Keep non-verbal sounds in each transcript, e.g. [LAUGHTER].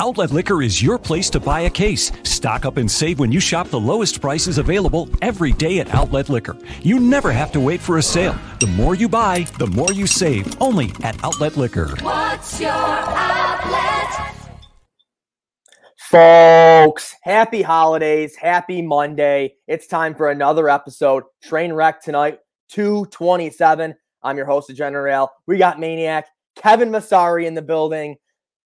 Outlet Liquor is your place to buy a case. Stock up and save when you shop the lowest prices available every day at Outlet Liquor. You never have to wait for a sale. The more you buy, the more you save. Only at Outlet Liquor. What's your outlet? Folks, happy holidays, happy Monday. It's time for another episode. Train wreck tonight, 227. I'm your host, General. We got Maniac, Kevin Masari in the building.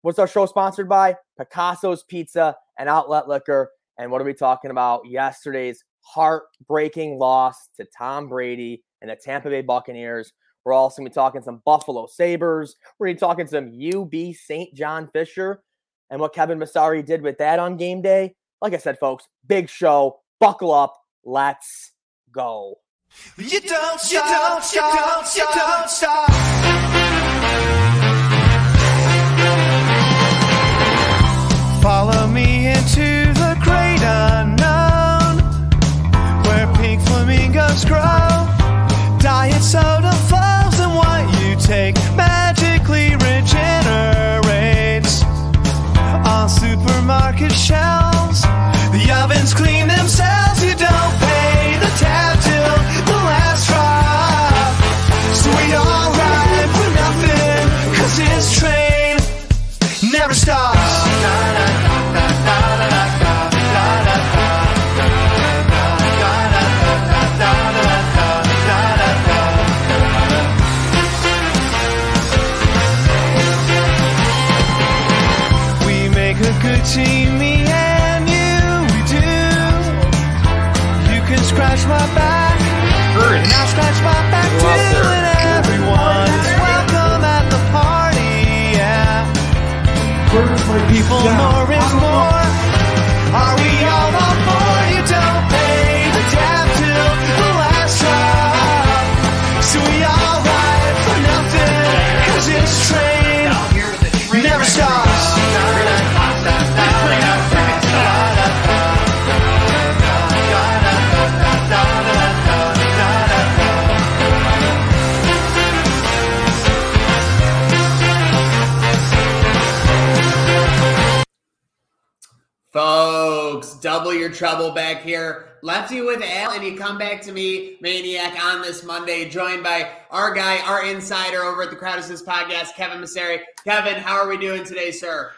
What's our show sponsored by? Picasso's Pizza and Outlet Liquor. And what are we talking about? Yesterday's heartbreaking loss to Tom Brady and the Tampa Bay Buccaneers. We're also going to be talking some Buffalo Sabres. We're going to be talking some UB St. John Fisher and what Kevin Masari did with that on game day. Like I said, folks, big show. Buckle up. Let's go. You don't stop, you don't stop, you don't stop. Follow me into the great unknown, where pink flamingos grow. Diet soda flows, and what you take magically regenerates on supermarket shelves. Make a good team, me and you, we do. You can scratch my back, and I'll scratch my back too. And everyone is welcome at the party, yeah. People, more is more. Double your trouble back here. Left you with Al, and you come back to me, Maniac, on this Monday, joined by our guy, our insider over at the Crowd Assist podcast, Kevin Masseri. Kevin, how are we doing today, sir?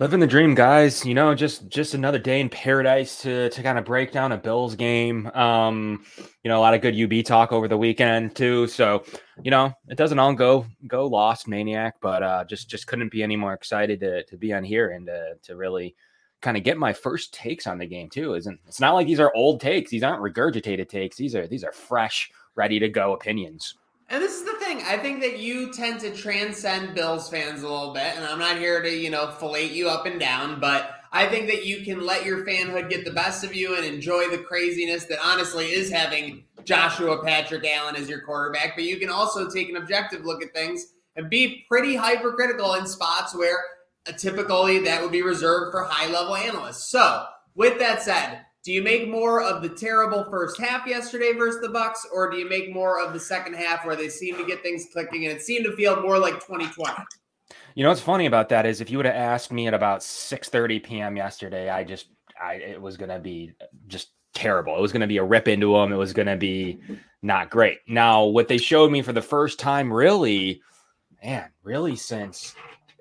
Living the dream, guys. You know, just just another day in paradise to to kind of break down a Bills game. Um, you know, a lot of good UB talk over the weekend too. So, you know, it doesn't all go go lost, maniac, but uh just just couldn't be any more excited to to be on here and to to really kind of get my first takes on the game too. Isn't it's not like these are old takes. These aren't regurgitated takes. These are these are fresh, ready to go opinions. And this is the thing. I think that you tend to transcend Bills fans a little bit, and I'm not here to, you know, fillet you up and down, but I think that you can let your fanhood get the best of you and enjoy the craziness that honestly is having Joshua Patrick Allen as your quarterback. But you can also take an objective look at things and be pretty hypercritical in spots where typically that would be reserved for high level analysts. So, with that said, do you make more of the terrible first half yesterday versus the Bucs, or do you make more of the second half where they seem to get things clicking and it seemed to feel more like 2020? You know what's funny about that is if you would have asked me at about 6:30 p.m. yesterday, I just I it was gonna be just terrible. It was gonna be a rip into them. It was gonna be not great. Now, what they showed me for the first time, really, man, really since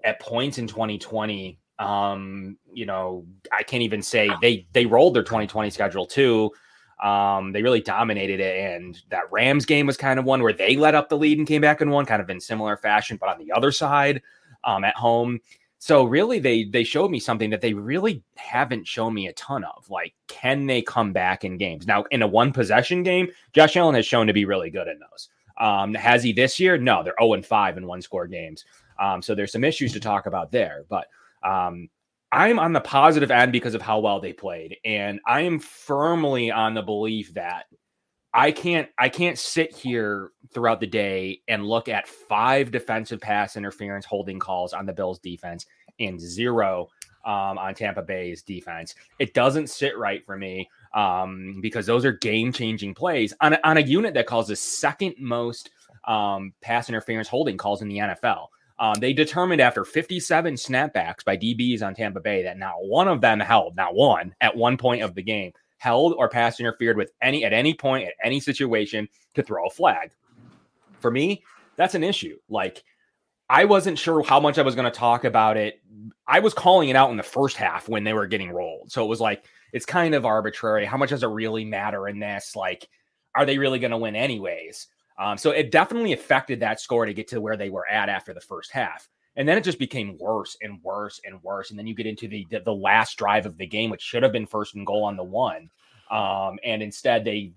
at points in 2020, um, you know, I can't even say they they rolled their 2020 schedule too. Um, they really dominated it, and that Rams game was kind of one where they let up the lead and came back and won, kind of in similar fashion, but on the other side, um, at home. So really, they they showed me something that they really haven't shown me a ton of. Like, can they come back in games? Now, in a one possession game, Josh Allen has shown to be really good in those. Um, has he this year? No, they're 0 and 5 in one score games. Um, so there's some issues to talk about there. But um, I'm on the positive end because of how well they played, and I am firmly on the belief that I can't I can't sit here throughout the day and look at five defensive pass interference holding calls on the Bills defense and zero um, on Tampa Bay's defense. It doesn't sit right for me um, because those are game changing plays on a, on a unit that calls the second most um, pass interference holding calls in the NFL. Um, they determined after 57 snapbacks by DBs on Tampa Bay that not one of them held, not one at one point of the game, held or pass interfered with any at any point at any situation to throw a flag. For me, that's an issue. Like I wasn't sure how much I was going to talk about it. I was calling it out in the first half when they were getting rolled. So it was like it's kind of arbitrary. How much does it really matter in this? Like, are they really going to win anyways? Um, so it definitely affected that score to get to where they were at after the first half. And then it just became worse and worse and worse. And then you get into the the, the last drive of the game, which should have been first and goal on the one. Um, and instead they,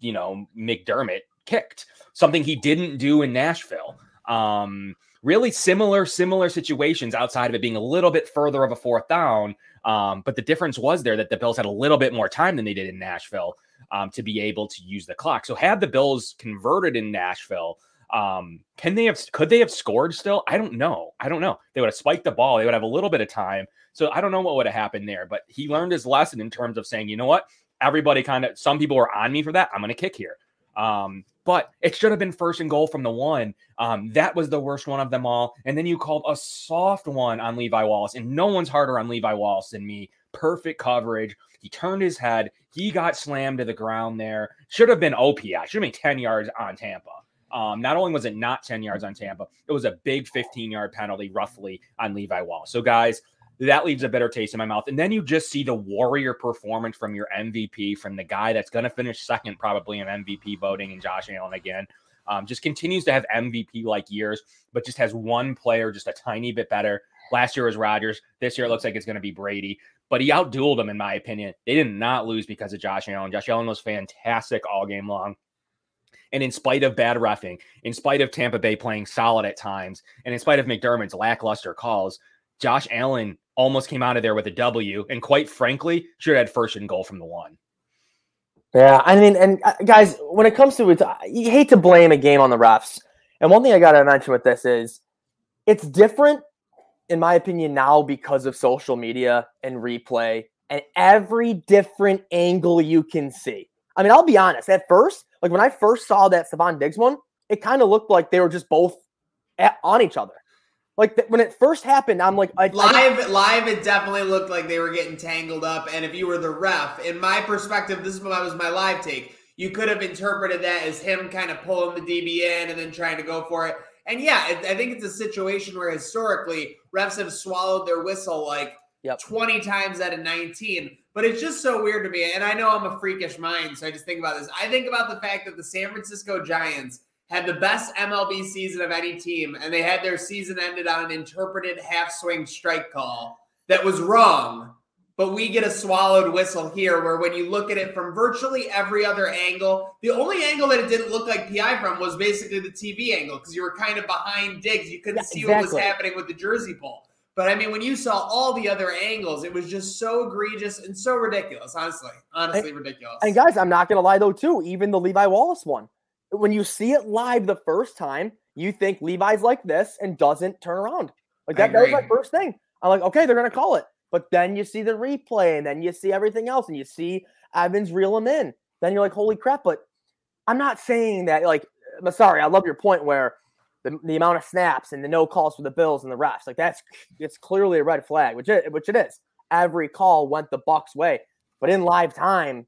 you know, McDermott kicked something he didn't do in Nashville. Um, really similar, similar situations outside of it being a little bit further of a fourth down. Um, but the difference was there that the Bills had a little bit more time than they did in Nashville um, to be able to use the clock. So had the Bills converted in Nashville, um, can they have could they have scored still? I don't know. I don't know. They would have spiked the ball. They would have a little bit of time. So I don't know what would have happened there. But he learned his lesson in terms of saying, you know what? Everybody kind of some people were on me for that. I'm going to kick here. Um, but it should have been first and goal from the one. Um, that was the worst one of them all. And then you called a soft one on Levi Wallace, and no one's harder on Levi Wallace than me. Perfect coverage. He turned his head. He got slammed to the ground there. Should have been OPI. Should have been 10 yards on Tampa. Um, not only was it not 10 yards on Tampa, it was a big 15 yard penalty roughly on Levi Wallace. So, guys, that leaves a bitter taste in my mouth. And then you just see the warrior performance from your MVP, from the guy that's going to finish second probably in MVP voting, and Josh Allen again. Um, just continues to have MVP like years, but just has one player just a tiny bit better. Last year was Rodgers. This year it looks like it's going to be Brady, but he outdueled him in my opinion. They did not lose because of Josh Allen. Josh Allen was fantastic all game long. And in spite of bad roughing, in spite of Tampa Bay playing solid at times, and in spite of McDermott's lackluster calls, Josh Allen almost came out of there with a W, and quite frankly, should have had first and goal from the one. Yeah, I mean, and uh, guys, when it comes to it, you hate to blame a game on the refs. And one thing I got to mention with this is it's different, in my opinion, now because of social media and replay and every different angle you can see. I mean, I'll be honest, at first, like when I first saw that Stefon Diggs one, it kind of looked like they were just both at, on each other. Like th- when it first happened, I'm like, I, live, I live. It definitely looked like they were getting tangled up. And if you were the ref, in my perspective, this is what was my live take. You could have interpreted that as him kind of pulling the DB in and then trying to go for it. And yeah, I think it's a situation where historically refs have swallowed their whistle like yep. 20 times out of 19. But it's just so weird to me. And I know I'm a freakish mind, so I just think about this. I think about the fact that the San Francisco Giants had the best MLB season of any team, and they had their season ended on an interpreted half swing strike call that was wrong. But we get a swallowed whistle here, where when you look at it from virtually every other angle, the only angle that it didn't look like PI from was basically the TV angle because you were kind of behind Diggs. You couldn't yeah, see exactly. what was happening with the jersey pull. But I mean, when you saw all the other angles, it was just so egregious and so ridiculous. Honestly, honestly, and, ridiculous. And guys, I'm not going to lie though, too. Even the Levi Wallace one, when you see it live the first time, you think Levi's like this and doesn't turn around. Like that, that was my first thing. I'm like, okay, they're gonna call it. But then you see the replay and then you see everything else and you see Evans reel him in. Then you're like, holy crap. But I'm not saying that like I'm sorry, I love your point where the, the amount of snaps and the no calls for the Bills and the refs, like that's it's clearly a red flag, which it which it is. Every call went the Bucs' way. But in live time,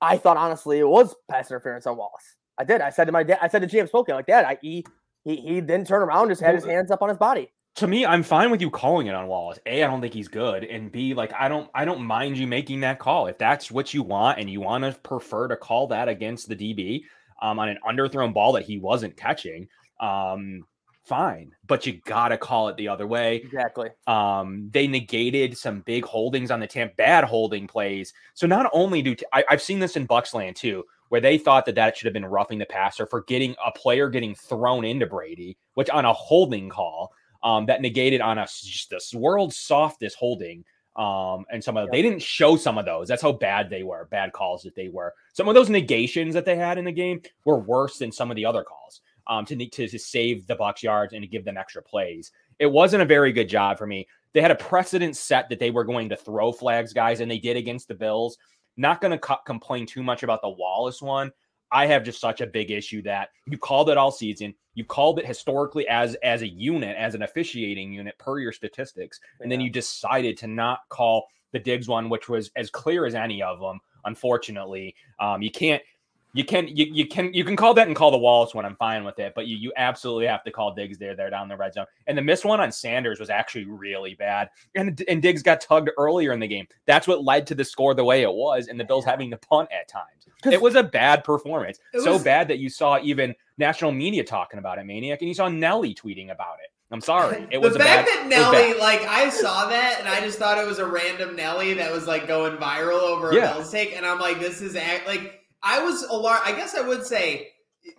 I thought honestly it was pass interference on Wallace. I did. I said to my dad, I said to James Spoken, like, Dad, I he he he didn't turn around, just had his hands up on his body. To me, I'm fine with you calling it on Wallace. A, I don't think he's good, and B, like I don't I don't mind you making that call if that's what you want and you want to prefer to call that against the DB um, on an underthrown ball that he wasn't catching. Um, fine, but you gotta call it the other way. Exactly. Um, they negated some big holdings on the temp, bad holding plays. So not only do t- I, I've seen this in Bucksland too where they thought that that should have been roughing the passer for getting a player getting thrown into Brady, which on a holding call um, that negated on us just the world's softest holding. Um, and some of yeah. they didn't show some of those. That's how bad they were, bad calls that they were. Some of those negations that they had in the game were worse than some of the other calls. Um, to, to to save the Bucs yards and to give them extra plays. It wasn't a very good job for me. They had a precedent set that they were going to throw flags, guys, and they did against the Bills. Not going to co- complain too much about the Wallace one. I have just such a big issue that you called it all season. You called it historically as as a unit, as an officiating unit per your statistics, and then you decided to not call the Diggs one, which was as clear as any of them. Unfortunately, um, you can't. You can you, you can you can call that and call the Wallace one. I'm fine with it, but you you absolutely have to call Diggs there there down the red zone. And the missed one on Sanders was actually really bad. And and Diggs got tugged earlier in the game. That's what led to the score the way it was, and the Bills having to punt at times. It was a bad performance. It so was- bad that you saw even national media talking about it, maniac, and you saw Nelly tweeting about it. I'm sorry, [LAUGHS] it was the fact bad, that Nelly, like I saw that and I just thought it was a random Nelly that was like going viral over a Yeah. Bills take, and I'm like, this is act like I was alarmed. I guess I would say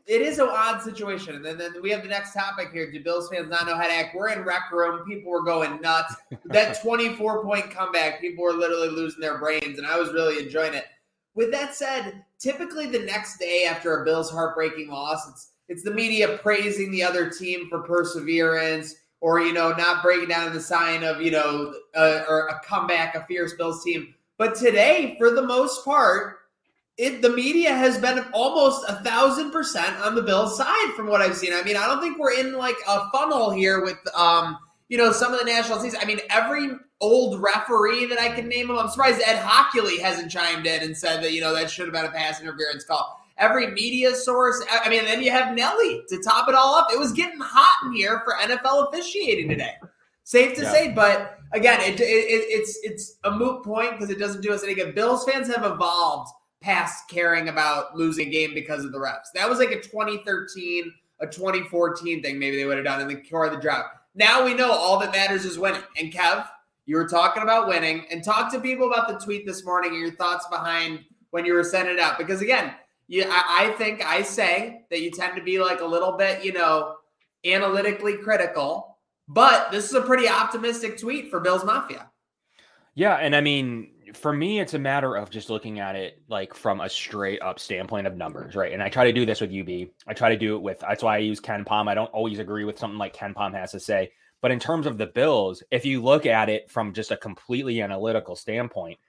it is an odd situation. And then, then we have the next topic here. Do Bills fans not know how to act? We're in rec room. People were going nuts. [LAUGHS] that 24 point comeback, people were literally losing their brains, and I was really enjoying it. With that said, typically the next day after a Bills heartbreaking loss, it's it's the media praising the other team for perseverance or you know not breaking down the sign of you know a, or a comeback, a fierce Bills team. But today, for the most part, it the media has been almost a thousand percent on the Bills side from what I've seen. I mean, I don't think we're in like a funnel here with um you know some of the national teams. I mean, every old referee that I can name them. I'm surprised Ed Hochuli hasn't chimed in and said that you know that should have been a pass interference call. Every media source. I mean, then you have Nelly to top it all up. It was getting hot in here for NFL officiating today. Safe to Yeah. say, but again, it, it, it's it's a moot point because it doesn't do us any good. Bills fans have evolved past caring about losing a game because of the refs. That was like a 2013, a 2014 thing. Maybe they would have done in the core of the drought. Now we know all that matters is winning. And Kev, you were talking about winning, and talk to people about the tweet this morning and your thoughts behind when you were sending it out. Because again, you, I, I think I say that you tend to be like a little bit, you know, analytically critical. But this is a pretty optimistic tweet for Bills Mafia. Yeah, and I mean, for me, it's a matter of just looking at it like from a straight up standpoint of numbers, right? And I try to do this with UB. I try to do it with. That's why I use KenPom. I don't always agree with something like KenPom has to say, but in terms of the Bills, if you look at it from just a completely analytical standpoint,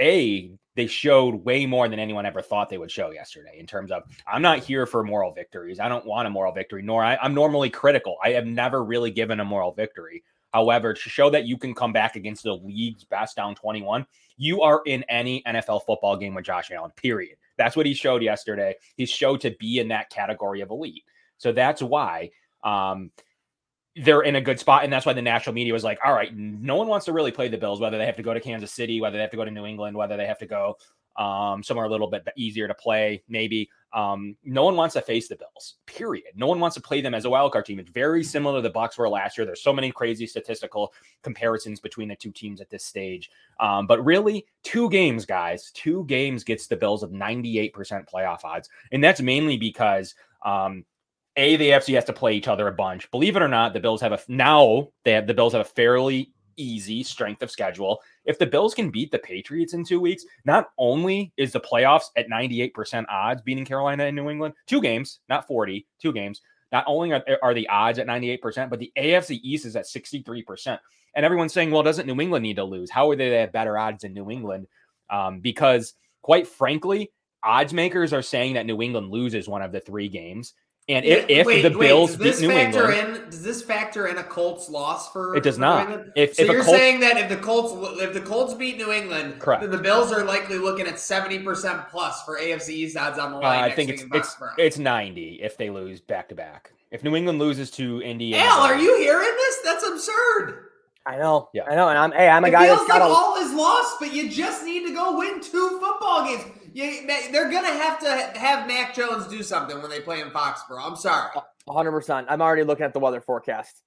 a they showed way more than anyone ever thought they would show yesterday. In terms of, I'm not here for moral victories. I don't want a moral victory. Nor I, I'm normally critical. I have never really given a moral victory. However, to show that you can come back against the league's best down 21, you are in any NFL football game with Josh Allen, period. That's what he showed yesterday. He showed to be in that category of elite. So that's why um, they're in a good spot. And that's why the national media was like, all right, no one wants to really play the Bills, whether they have to go to Kansas City, whether they have to go to New England, whether they have to go um, somewhere a little bit easier to play, maybe. Um, no one wants to face the Bills, period. No one wants to play them as a wildcard team. It's very similar to the Bucs were last year. There's so many crazy statistical comparisons between the two teams at this stage. Um, but really, two games, guys, two games gets the Bills of 98% playoff odds. And that's mainly because um, a the AFC has to play each other a bunch. Believe it or not, the Bills have a now they have the Bills have a fairly easy strength of schedule. If the Bills can beat the Patriots in two weeks, not only is the playoffs at 98% odds beating Carolina and New England, two games, not 40, two games. Not only are, are the odds at 98%, but the AFC East is at 63%. And everyone's saying, well, doesn't New England need to lose? How are they they have better odds in New England? Um, because quite frankly, odds makers are saying that New England loses one of the three games. And if, if Wait, the wait, Bills does beat New England, in? Does this factor in a Colts loss for? It does not. If- so if you're Colts- saying that if the Colts if the Colts beat New England, Correct. then the Bills are likely looking at seventy percent plus for AFC East odds on the uh, line. I think it's it's it's 90 if they lose back to back. If New England loses to Indy, and Al, are you hearing this? That's absurd. I know. Yeah. I know. And I'm hey, I'm a It guy feels that's like got a all is lost, but you just need to go win two football games. You, they're gonna have to have Mac Jones do something when they play in Foxborough. I'm sorry. 100%. I'm already looking at the weather forecast.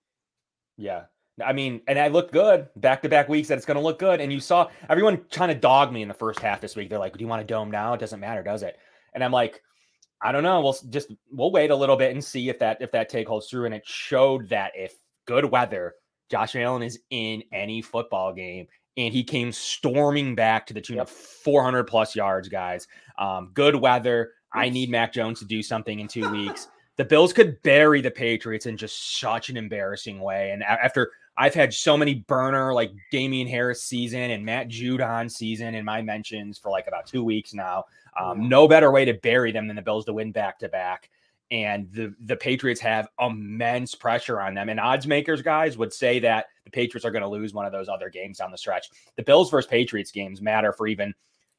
Yeah. I mean, and I look good back to back weeks that it's going to look good. And you saw everyone trying to dog me in the first half this week. They're like, do you want to dome now? It doesn't matter, does it? And I'm like, I don't know. We'll just, we'll wait a little bit and see if that, if that take holds through. And it showed that if good weather, Josh Allen is in any football game and he came storming back to the tune of 400 plus yards, guys. Um, good weather. I need Mac Jones to do something in two weeks. The Bills could bury the Patriots in just such an embarrassing way. And after I've had so many burner like Damien Harris season and Matt Judon season in my mentions for like about two weeks now. Um, no better way to bury them than the Bills to win back to back. And the the Patriots have immense pressure on them. And odds makers guys would say that the Patriots are going to lose one of those other games down the stretch. The Bills versus Patriots games matter for even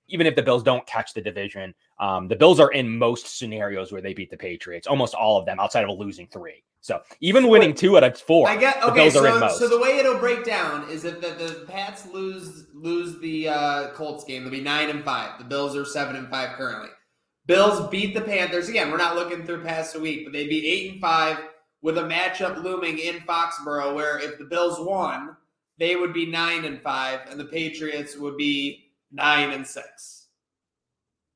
even if the Bills don't catch the division. Um, the Bills are in most scenarios where they beat the Patriots, almost all of them, outside of a losing three. So even winning two out of four, I get the okay. Bills are in So, most. so the way it'll break down is if the, the Pats lose lose the uh, Colts game, they'll be nine and five. The Bills are seven and five currently. Bills beat the Panthers again. We're not looking through past a week, but they'd be eight and five with a matchup looming in Foxborough, where if the Bills won, they would be nine and five, and the Patriots would be nine and six.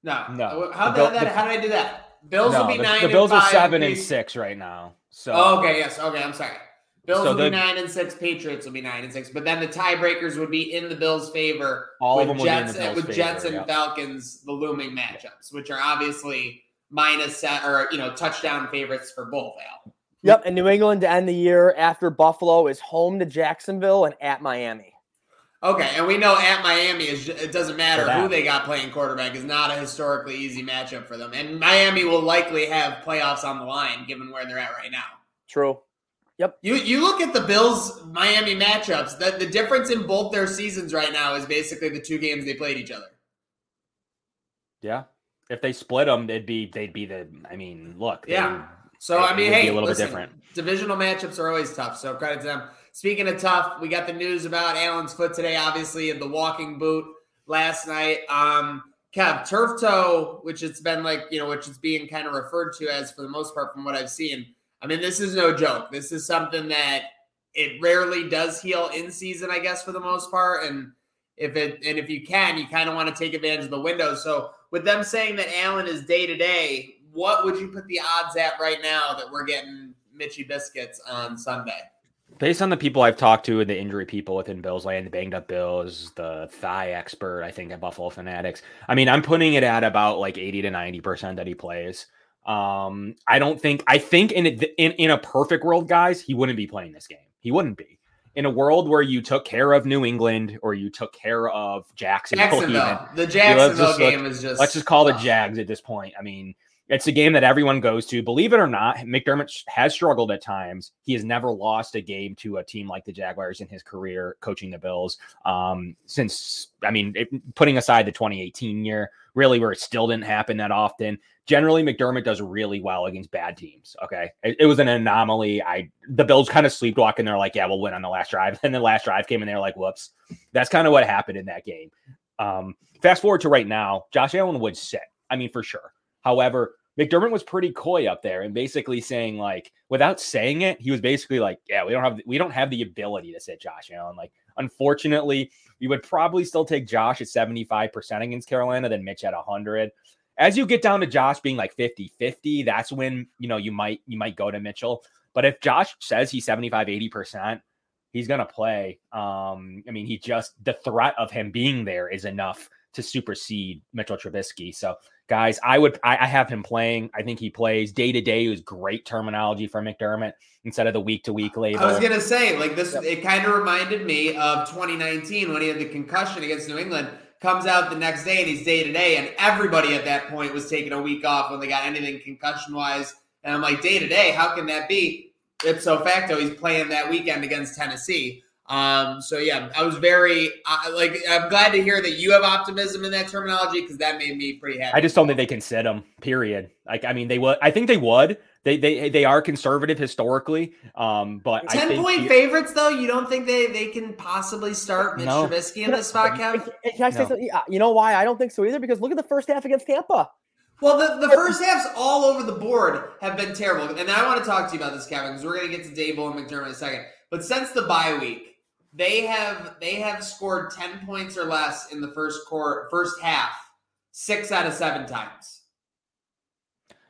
No, No. How The that? the- how did I do that? Bills no, will be the, nine. the Bills and are seven and Patri- six right now. So Oh, okay, yes, okay. I'm sorry. Bills So will be nine and six. Patriots will be nine and six. But then the tiebreakers would be in the Bills' favor. All with of them would be in Jets the Bills' with favor, Jets and yeah. Falcons, the looming matchups, which are obviously minus set or you know touchdown favorites for both. Al. Yep, and New England to end the year after Buffalo is home to Jacksonville and at Miami. Okay, and we know at Miami is it doesn't matter who they got playing quarterback is not a historically easy matchup for them, and Miami will likely have playoffs on the line given where they're at right now. True. You you look at the Bills Miami matchups. The the difference in both their seasons right now is basically the two games they played each other. yeah, if they split them, they'd be they'd be the. I mean, look, they- Yeah. So it I mean, would be hey, a little bit different. Divisional matchups are always tough. So credit to them. Speaking of tough, we got the news about Allen's foot today. Obviously, of the walking boot last night. Um, Kev turf toe, which it's been like you know, which it's being kind of referred to as for the most part from what I've seen. I mean, this is no joke. This is something that it rarely does heal in season, I guess, for the most part. And if it and if you can, you kind of want to take advantage of the window. So with them saying that Allen is day to day, what would you put the odds at right now that we're getting Mitchy biscuits on Sunday? Based on the people I've talked to and the injury people within Bills land, the banged up Bills, the thigh expert, I think at Buffalo Fanatics. I mean, I'm putting it at about like 80 to 90% that he plays. Um, I don't think I think in a, in in a perfect world, guys, he wouldn't be playing this game. He wouldn't be. In a world where you took care of New England or you took care of Jacksonville, [LAUGHS] Jacksonville. The Jacksonville just game is just let's just call tough. Jags at this point. I mean, it's a game that everyone goes to. Believe it or not, McDermott has struggled at times. He has never lost a game to a team like the Jaguars in his career coaching the Bills. Um, since I mean, it, putting aside the 2018 year, really where it still didn't happen that often. Generally, McDermott does really well against bad teams. Okay, it, it was an anomaly. I the Bills kind of sleepwalking. They're like, yeah, we'll win on the last drive, [LAUGHS] and the last drive came, and they're like, whoops. That's kind of what happened in that game. Um, fast forward to right now, Josh Allen would sit. I mean, for sure. However, McDermott was pretty coy up there and basically saying, like, without saying it, he was basically like, "Yeah, we don't have we don't have the ability to sit Josh Allen." Like, unfortunately, we would probably still take Josh at 75% against Carolina than Mitch at 100. As you get down to Josh being like 50-50, that's when, you know, you might you might go to Mitchell. But if Josh says he's 75 80%, he's going to play. Um, I mean, he just the threat of him being there is enough to supersede Mitchell Trubisky. So, guys, I would I, I have him playing. I think he plays day to day is great terminology for McDermott instead of the week to week label. I was gonna say, like this, it kind of reminded me of 2019 when he had the concussion against New England. Comes out the next day and he's day to day, and everybody at that point was taking a week off when they got anything concussion wise. And I'm like, day to day, how can that be? Ipso facto, he's playing that weekend against Tennessee. Um, so yeah, I was very uh, like, I'm glad to hear that you have optimism in that terminology because that made me pretty happy. I just don't think they can sit them. Period. Like, I mean, they would. I think they would. They they they are conservative historically. Um, but I Ten think point he- favorites, though. You don't think they they can possibly start Mitch No. Trubisky in this spot, Can, Kev? can I say No. something? Yeah, you know why? I don't think so either. Because look at the first half against Tampa. Well, the, the first halves all over the board have been terrible. And I want to talk to you about this, Kevin, because we're going to get to Daboll and McDermott in a second. But since the bye week, they have they have scored 10 points or less in the first quarter, first half, six out of seven times.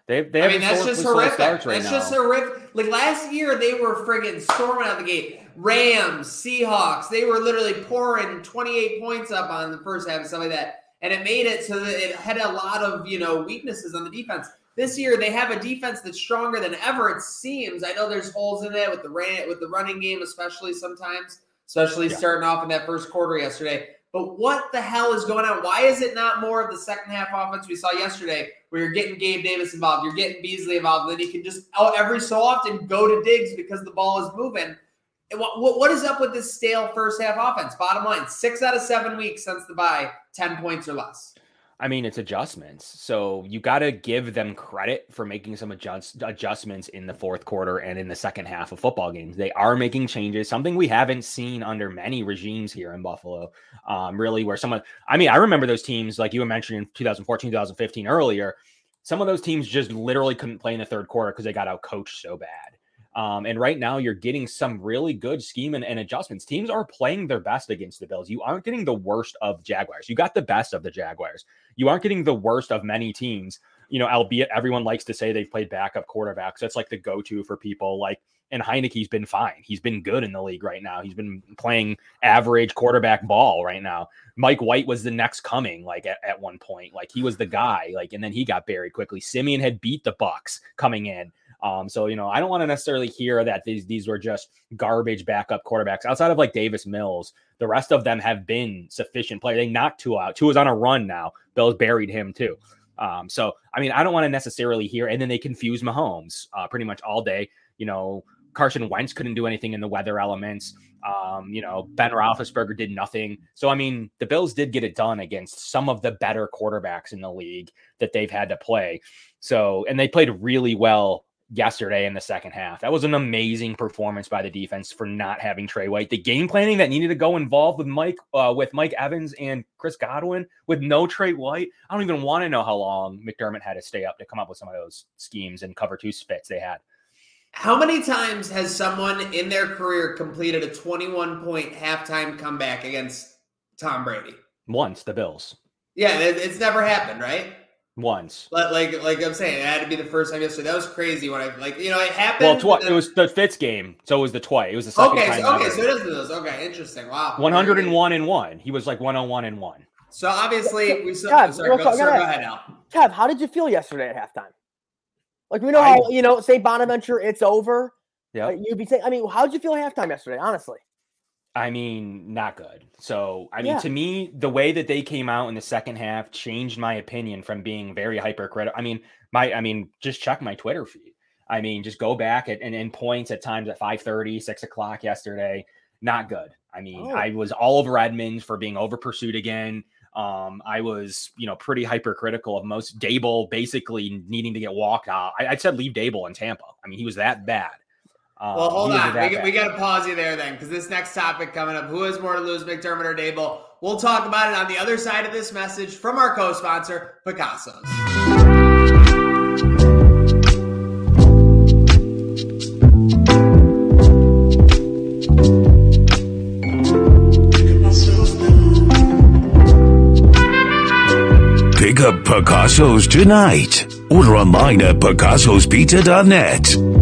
They they I mean, that's just horrific. right that's now. just horrific. Like last year, they were friggin' storming out the gate. Rams, Seahawks, they were literally pouring 28 points up on the first half and stuff like that. And it made it so that it had a lot of, you know, weaknesses on the defense. this year they have a defense that's stronger than ever. It seems. I know there's holes in it with the ran with the running game, especially sometimes, especially Yeah. starting off in that first quarter yesterday. But what the hell is going on? Why is it not more of the second half offense we saw yesterday, where you're getting Gabe Davis involved, you're getting Beasley involved, and then you can just out every so often go to Diggs because the ball is moving. What, what, what is up with this stale first half offense? Bottom line, six out of seven weeks since the bye, 10 points or less. I mean, it's adjustments. So you got to give them credit for making some adjust, adjustments in the fourth quarter and in the second half of football games. They are making changes, something we haven't seen under many regimes here in Buffalo. Um, really, where someone, I mean, I remember those teams, like you were mentioning in 2014, 2015 earlier. Some of those teams just literally couldn't play in the third quarter because they got out coached so bad. Um, and right now, you're getting some really good scheme and, and adjustments. Teams are playing their best against the Bills. You aren't getting the worst of Jaguars. You got the best of the Jaguars. You aren't getting the worst of many teams. You know, albeit everyone likes to say they've played backup quarterbacks. That's like the go-to for people. Like, and Heineke's been fine. He's been good in the league right now. He's been playing average quarterback ball right now. Mike White was the next coming, like at, at one point. Like he was the guy, like, and then he got buried quickly. Siemian had beat the Bucs coming in. Um, so you know, I don't want to necessarily hear that these these were just garbage backup quarterbacks outside of like Davis Mills. The rest of them have been sufficient play. They knocked Tua out. Tua is on a run now. Bills buried him too. Um, so I mean, I don't want to necessarily hear, and then they confuse Mahomes uh, pretty much all day. You know, Carson Wentz couldn't do anything in the weather elements. Um, you know, Ben Roethlisberger did nothing. So I mean, the Bills did get it done against some of the better quarterbacks in the league that they've had to play. So and they played really well yesterday in the second half. That was an amazing performance by the defense for not having Tre White. The game planning that needed to go involved with Mike uh, with Mike Evans and Chris Godwin with no Tre White. I don't even want to know how long McDermott had to stay up to come up with some of those schemes and cover two spits they had. How many times has someone in their career completed a 21 point halftime comeback against Tom Brady? Once the Bills. Yeah, it's never happened, right? Once. But like, like I'm saying, it had to be the first time yesterday. That was crazy when I like, you know, it happened. Well, twi- it was the Fitz game, so it was the twice. It was the second okay, time. so, okay, ever. so it is those. Okay, interesting. Wow, 101 and one. He was like 101 and one. So obviously, we saw. Yeah, sorry, real go, quick, sorry, go ahead, Al. Kev, how did you feel yesterday at halftime? Like we know I- how you know St. Bonaventure, it's over. Yeah. You'd be saying, I mean, how did you feel at halftime yesterday? Honestly, I mean, not good. So, I mean, Yeah. to me, the way that they came out in the second half changed my opinion from being very hypercritical. I mean, my, I mean, just check my Twitter feed. I mean, just go back at, and in points at times at 5 6 o'clock yesterday. Not good. I mean, Oh. I was all over Edmunds for being over pursued again. Um, I was, you know, pretty hypercritical of most Daboll basically needing to get walked out. I, I said leave Daboll in Tampa. I mean, he was that bad. Um, Well, hold on. We, we got to pause you there then, because this next topic coming up: who has more to lose, McDermott or Daboll? We'll talk about it on the other side of this message from our co-sponsor, Picasso's. Pick up Picasso's tonight. Order online at picassospizza.net.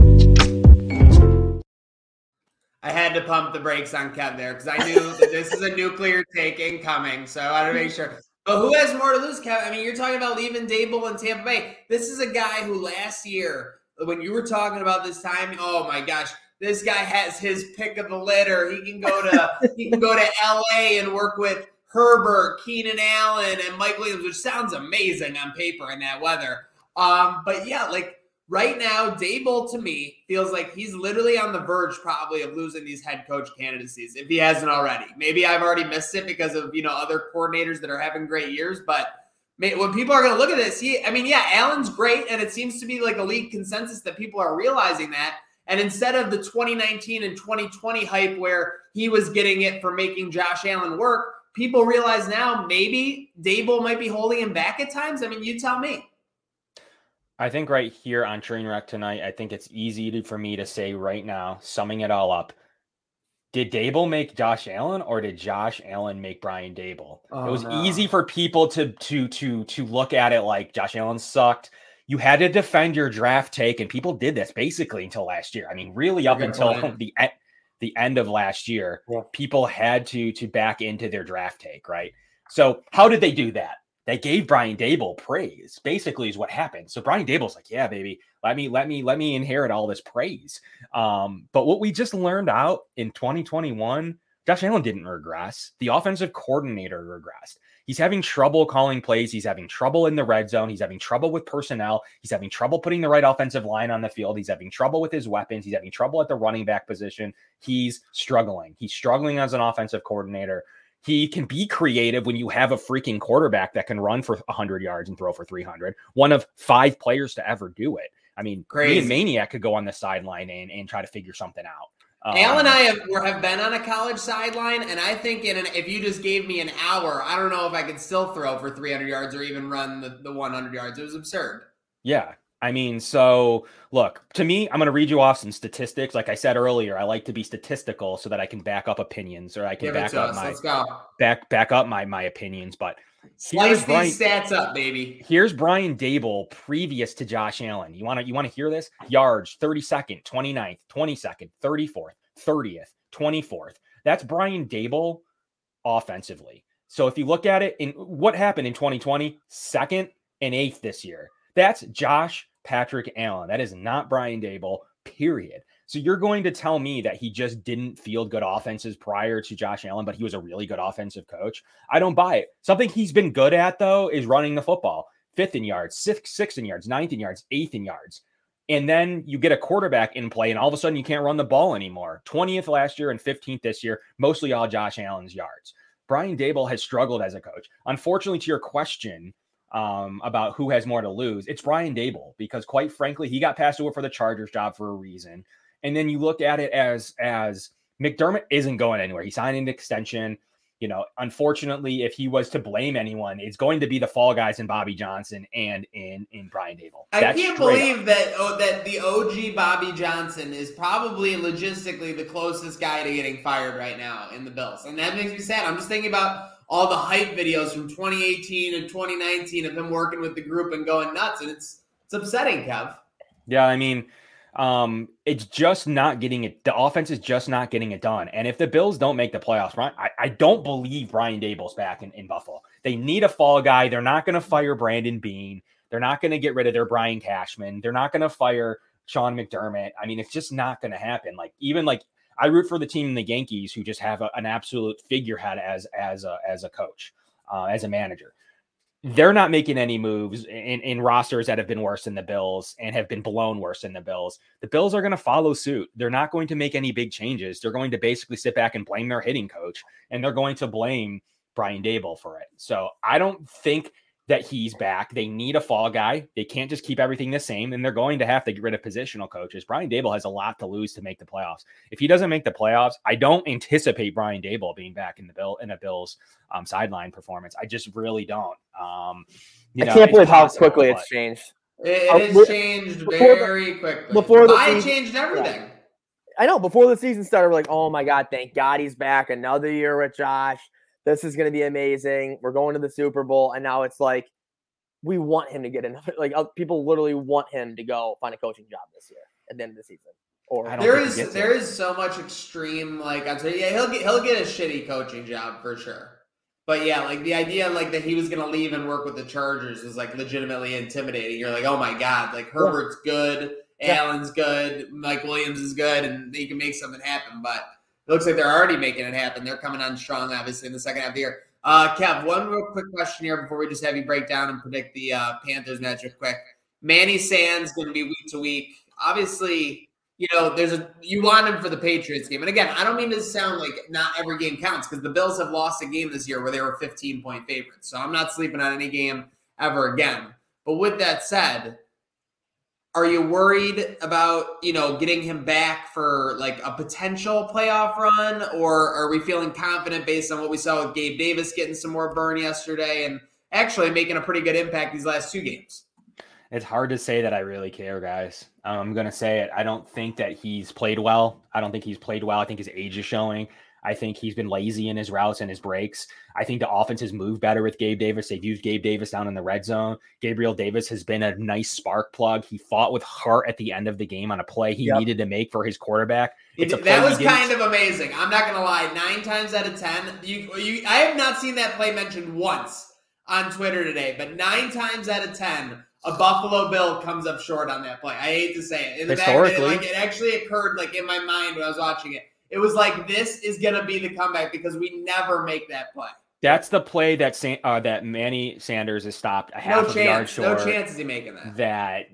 the brakes on Kev there because I knew that this is a nuclear take incoming, so I wanted to make sure. But who has more to lose, Kev? I mean, you're talking about leaving Daboll in Tampa Bay. This is a guy who last year, when you were talking about this time, oh my gosh, this guy has his pick of the litter. He can go to he can go to L.A. and work with Herbert, Keenan Allen, and Mike Williams, which sounds amazing on paper in that weather. Um, but yeah, like right now, Daboll to me feels like he's literally on the verge probably of losing these head coach candidacies if he hasn't already. Maybe I've already missed it because of you know other coordinators that are having great years, but when people are going to look at this, he, I mean, yeah, Allen's great, and it seems to be like a league consensus that people are realizing that. And instead of the 2019 and 2020 hype where he was getting it for making Josh Allen work, people realize now maybe Daboll might be holding him back at times. I mean, you tell me. I think right here on Trainwreck tonight, I think it's easy to, for me to say right now, summing it all up. Did Daboll make Josh Allen or did Josh Allen make Brian Daboll? Oh, it was no. easy for people to to to to look at it like Josh Allen sucked. You had to defend your draft take, and people did this basically until last year. I mean, really up until [LAUGHS] the end the end of last year, Yeah. people had to to back into their draft take, right? So how did they do that? They gave Brian Daboll praise, basically, is what happened. So Brian Daboll's like, yeah, baby, let me, let me, let me inherit all this praise. Um, but what we just learned out in 2021, Josh Allen didn't regress. The offensive coordinator regressed. He's having trouble calling plays. He's having trouble in the red zone. He's having trouble with personnel. He's having trouble putting the right offensive line on the field. He's having trouble with his weapons. He's having trouble at the running back position. He's struggling. He's struggling as an offensive coordinator. He can be creative when you have a freaking quarterback that can run for 100 yards and throw for 300. One of five players to ever do it. I mean, Crazy. me and Maniac could go on the sideline and, and try to figure something out. Al and Um, I have, have been on a college sideline, and I think in an, if you just gave me an hour, I don't know if I could still throw for 300 yards or even run the, the 100 yards. It was absurd. Yeah. I mean, so look, to me, I'm going to read you off some statistics. Like I said earlier, I like to be statistical so that I can back up opinions or I can Give back up us. my back back up my my opinions, but Slice here's these stats up, baby. here's Brian Daboll previous to Josh Allen. You want to you want to hear this? Yards 32nd, 29th, 22nd, 34th, 30th, 24th. That's Brian Daboll offensively. So if you look at it in what happened in 2020, second and eighth this year. That's Josh Patrick Allen. That is not Brian Daboll, period. So you're going to tell me that he just didn't field good offenses prior to Josh Allen, but he was a really good offensive coach. I don't buy it. Something he's been good at though is running the football. Fifth in yards, sixth, sixth in yards, ninth in yards, eighth in yards. And then you get a quarterback in play, and all of a sudden you can't run the ball anymore. 20th last year and 15th this year, mostly all Josh Allen's yards. Brian Daboll has struggled as a coach. Unfortunately, to your question um, about who has more to lose, it's Brian Daboll because, quite frankly, he got passed over for the Chargers job for a reason. And then you look at it as as McDermott isn't going anywhere. He signed an extension. You know, unfortunately, if he was to blame anyone, it's going to be the fall guys in Bobby Johnson and in in Brian Daboll. I That's can't believe up. that oh, that the OG Bobby Johnson is probably logistically the closest guy to getting fired right now in the Bills, and that makes me sad. I'm just thinking about all the hype videos from 2018 and 2019 of him working with the group and going nuts, and it's it's upsetting, Kev. Yeah, I mean, um, it's just not getting it. The offense is just not getting it done. And if the Bills don't make the playoffs, Brian, I, I don't believe Brian Daboll's back in, in Buffalo. They need a fall guy. They're not going to fire Brandon Beane. They're not going to get rid of their Brian Cashman. They're not going to fire Sean McDermott. I mean, it's just not going to happen. Like even like I root for the team in the Yankees who just have a, an absolute figurehead as as a as a coach, uh, as a manager they're not making any moves in, in rosters that have been worse than the Bills and have been blown worse than the Bills. The Bills are going to follow suit. They're not going to make any big changes. They're going to basically sit back and blame their hitting coach and they're going to blame Brian Daboll for it. So I don't think that he's back. They need a fall guy. They can't just keep everything the same, and they're going to have to get rid of positional coaches. Brian Daboll has a lot to lose to make the playoffs. If he doesn't make the playoffs, I don't anticipate Brian Daboll being back in the bill in a Bills um, sideline performance. I just really don't. Um, you I know, can't it's believe how quickly but- it's changed. It, has changed before the- very quickly. before the I season- changed everything. I know before the season started, we're like, oh my God, thank God he's back. Another year with Josh. This is going to be amazing. We're going to the Super Bowl. And now it's like, we want him to get another, [LAUGHS] like, uh, people literally want him to go find a coaching job this year at the end of the season. Or I don't There think he is gets there it. is so much extreme like I'd say yeah he'll get he'll get a shitty coaching job for sure. But yeah, like the idea like that he was gonna leave and work with the Chargers is like legitimately intimidating. You're like, oh my god, like Herbert's good, Yeah. Allen's good, Mike Williams is good, and they can make something happen. But it looks like they're already making it happen. They're coming on strong, obviously, in the second half of the year. Uh, Kev, one real quick question here before we just have you break down and predict the uh, Panthers matchup quick. Manny Sands going to be week to week. Obviously, you know, there's a you want him for the Patriots game. And again, I don't mean to sound like not every game counts because the Bills have lost a game this year where they were 15 point favorites. So I'm not sleeping on any game ever again. But with that said, are you worried about, you know, getting him back for like a potential playoff run? Or are we feeling confident based on what we saw with Gabe Davis getting some more burn yesterday and actually making a pretty good impact these last two games? It's hard to say that I really care, guys. I'm to say it. I don't think that he's played well. I don't think he's played well. I think his age is showing. I think he's been lazy in his routes and his breaks. I think the offense has moved better with Gabe Davis. They've used Gabe Davis down in the red zone. Gabriel Davis has been a nice spark plug. He fought with heart at the end of the game on a play he Yep. needed to make for his quarterback. It's a play that was kind of amazing. I'm not gonna lie. Nine times out of ten, you, you, I have not seen that play mentioned once on Twitter today, but nine times out of ten, a Buffalo Bill comes up short on that play. I hate to say it. In the back it, Historically. like it actually occurred like in my mind when I was watching it. It was like this is gonna be the comeback because we never make that play. That's the play that San, uh, that Manny Sanders is stopped a half No of yard short. No chance is he making that. That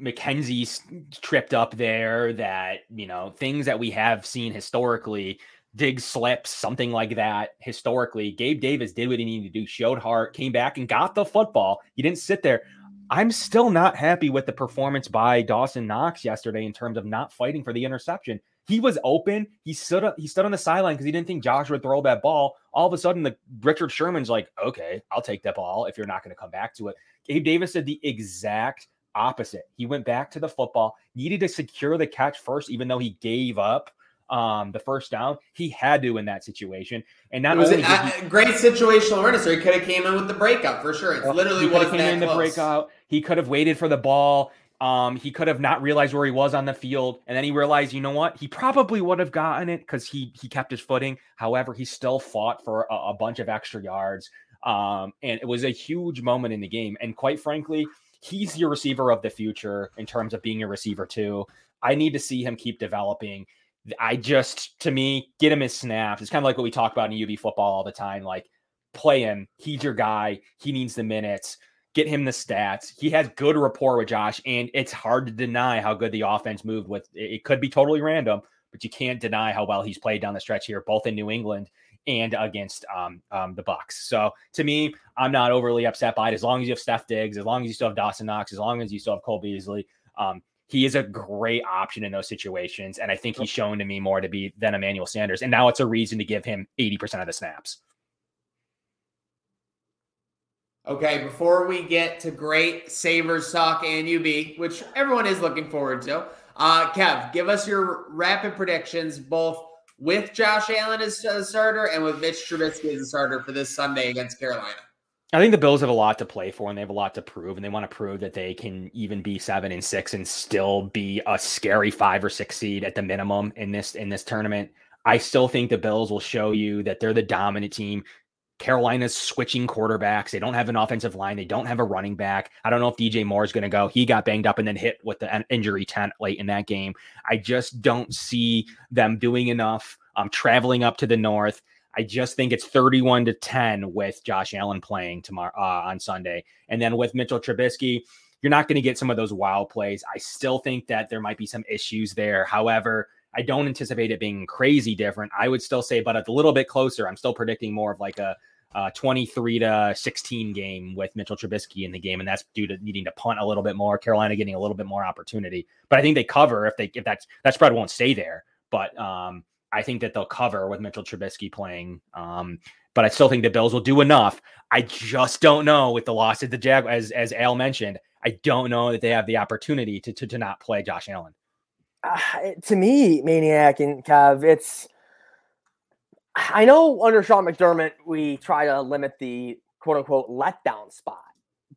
McKenzie tripped up there. That you know things that we have seen historically. Dig slips, something like that. Historically, Gabe Davis did what he needed to do, showed heart, came back and got the football. He didn't sit there. I'm still not happy with the performance by Dawson Knox yesterday in terms of not fighting for the interception. He was open. He stood up. He stood on the sideline because he didn't think Josh would throw that ball. All of a sudden, the Richard Sherman's like, "Okay, I'll take that ball if you're not going to come back to it." Gabe Davis did the exact opposite. He went back to the football, needed to secure the catch first, even though he gave up um, the first down. He had to in that situation, and not It was only a, he, great situational awareness. Or he could have came in with the breakup for sure. It literally he was have came that in the close. breakout. He could have waited for the ball. Um, he could have not realized where he was on the field, and then he realized, you know what? He probably would have gotten it because he he kept his footing. However, he still fought for a, a bunch of extra yards. Um, and it was a huge moment in the game. And quite frankly, he's your receiver of the future in terms of being a receiver too. I need to see him keep developing. I just, to me, get him his snaps. It's kind of like what we talk about in UB football all the time. Like, play him. He's your guy. He needs the minutes. Get him the stats. He has good rapport with Josh, and it's hard to deny how good the offense moved with. It could be totally random, but you can't deny how well he's played down the stretch here, both in New England and against um, um, the Bucs. So to me, I'm not overly upset by it. As long as you have Steph Diggs, as long as you still have Dawson Knox, as long as you still have Cole Beasley, um, he is a great option in those situations. And I think he's shown to me more to be than Emmanuel Sanders. And now it's a reason to give him 80% of the snaps. Okay, before we get to great Sabres talk and UB, which everyone is looking forward to, uh, Kev, give us your rapid predictions, both with Josh Allen as a starter and with Mitch Trubisky as a starter for this Sunday against Carolina. I think the Bills have a lot to play for and they have a lot to prove, and they want to prove that they can even be seven and six and still be a scary five or six seed at the minimum in this in this tournament. I still think the Bills will show you that they're the dominant team. Carolina's switching quarterbacks. They don't have an offensive line. They don't have a running back. I don't know if DJ Moore is going to go. He got banged up and then hit with the injury tent late in that game. I just don't see them doing enough. I'm um, traveling up to the north. I just think it's 31 to 10 with Josh Allen playing tomorrow uh, on Sunday. And then with Mitchell Trubisky, you're not going to get some of those wild plays. I still think that there might be some issues there. However, I don't anticipate it being crazy different. I would still say, but a little bit closer. I'm still predicting more of like a, a 23 to 16 game with Mitchell Trubisky in the game, and that's due to needing to punt a little bit more. Carolina getting a little bit more opportunity, but I think they cover if they if that's that spread won't stay there. But um, I think that they'll cover with Mitchell Trubisky playing. Um, but I still think the Bills will do enough. I just don't know with the loss of the Jag, as as Al mentioned. I don't know that they have the opportunity to to, to not play Josh Allen. uh, to me, Maniac and Kev, it's. I know under Sean McDermott, we try to limit the quote unquote letdown spot,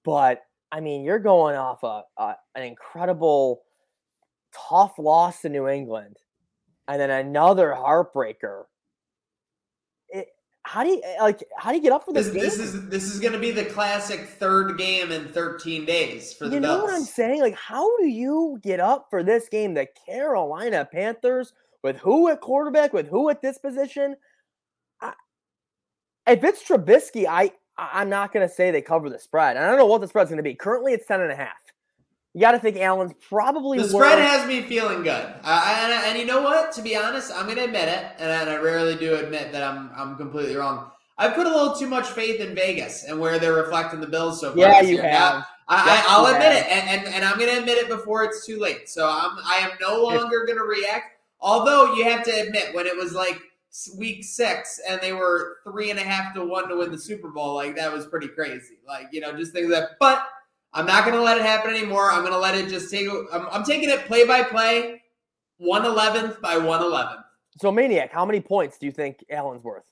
but I mean, you're going off a, a an incredible, tough loss to New England, and then another heartbreaker. It, how do you eh, like? How do you get up for this, This, game? this is this is going to be the classic third game in 13 days for the you know Bills. what I'm saying? Like, how do you get up for this game? The Carolina Panthers with who at quarterback, with who at this position? If it's Trubisky, I I'm not going to say they cover the spread. I don't know what the spread's going to be. Currently, it's ten and a half. You got to think Allen's probably The spread worth- has me feeling good, uh, and, and you know what? To be honest, I'm going to admit it, and I, rarely do admit that I'm I'm completely wrong. I've put a little too much faith in Vegas and where they're reflecting the Bills so far. Yeah, you year. Have. I, I, I'll you admit it, and, and, and I'm going to admit it before it's too late. So I'm I am no longer going to react. Although you have to admit, when it was like week six and they were three and a half to one to win the Super Bowl, like that was pretty crazy. Like you know, just things that. But I'm not going to let it happen anymore. I'm going to let it just take. I'm, I'm taking it play by play, one eleventh by one eleventh. So, Maniac, how many points do you think Allen's worth?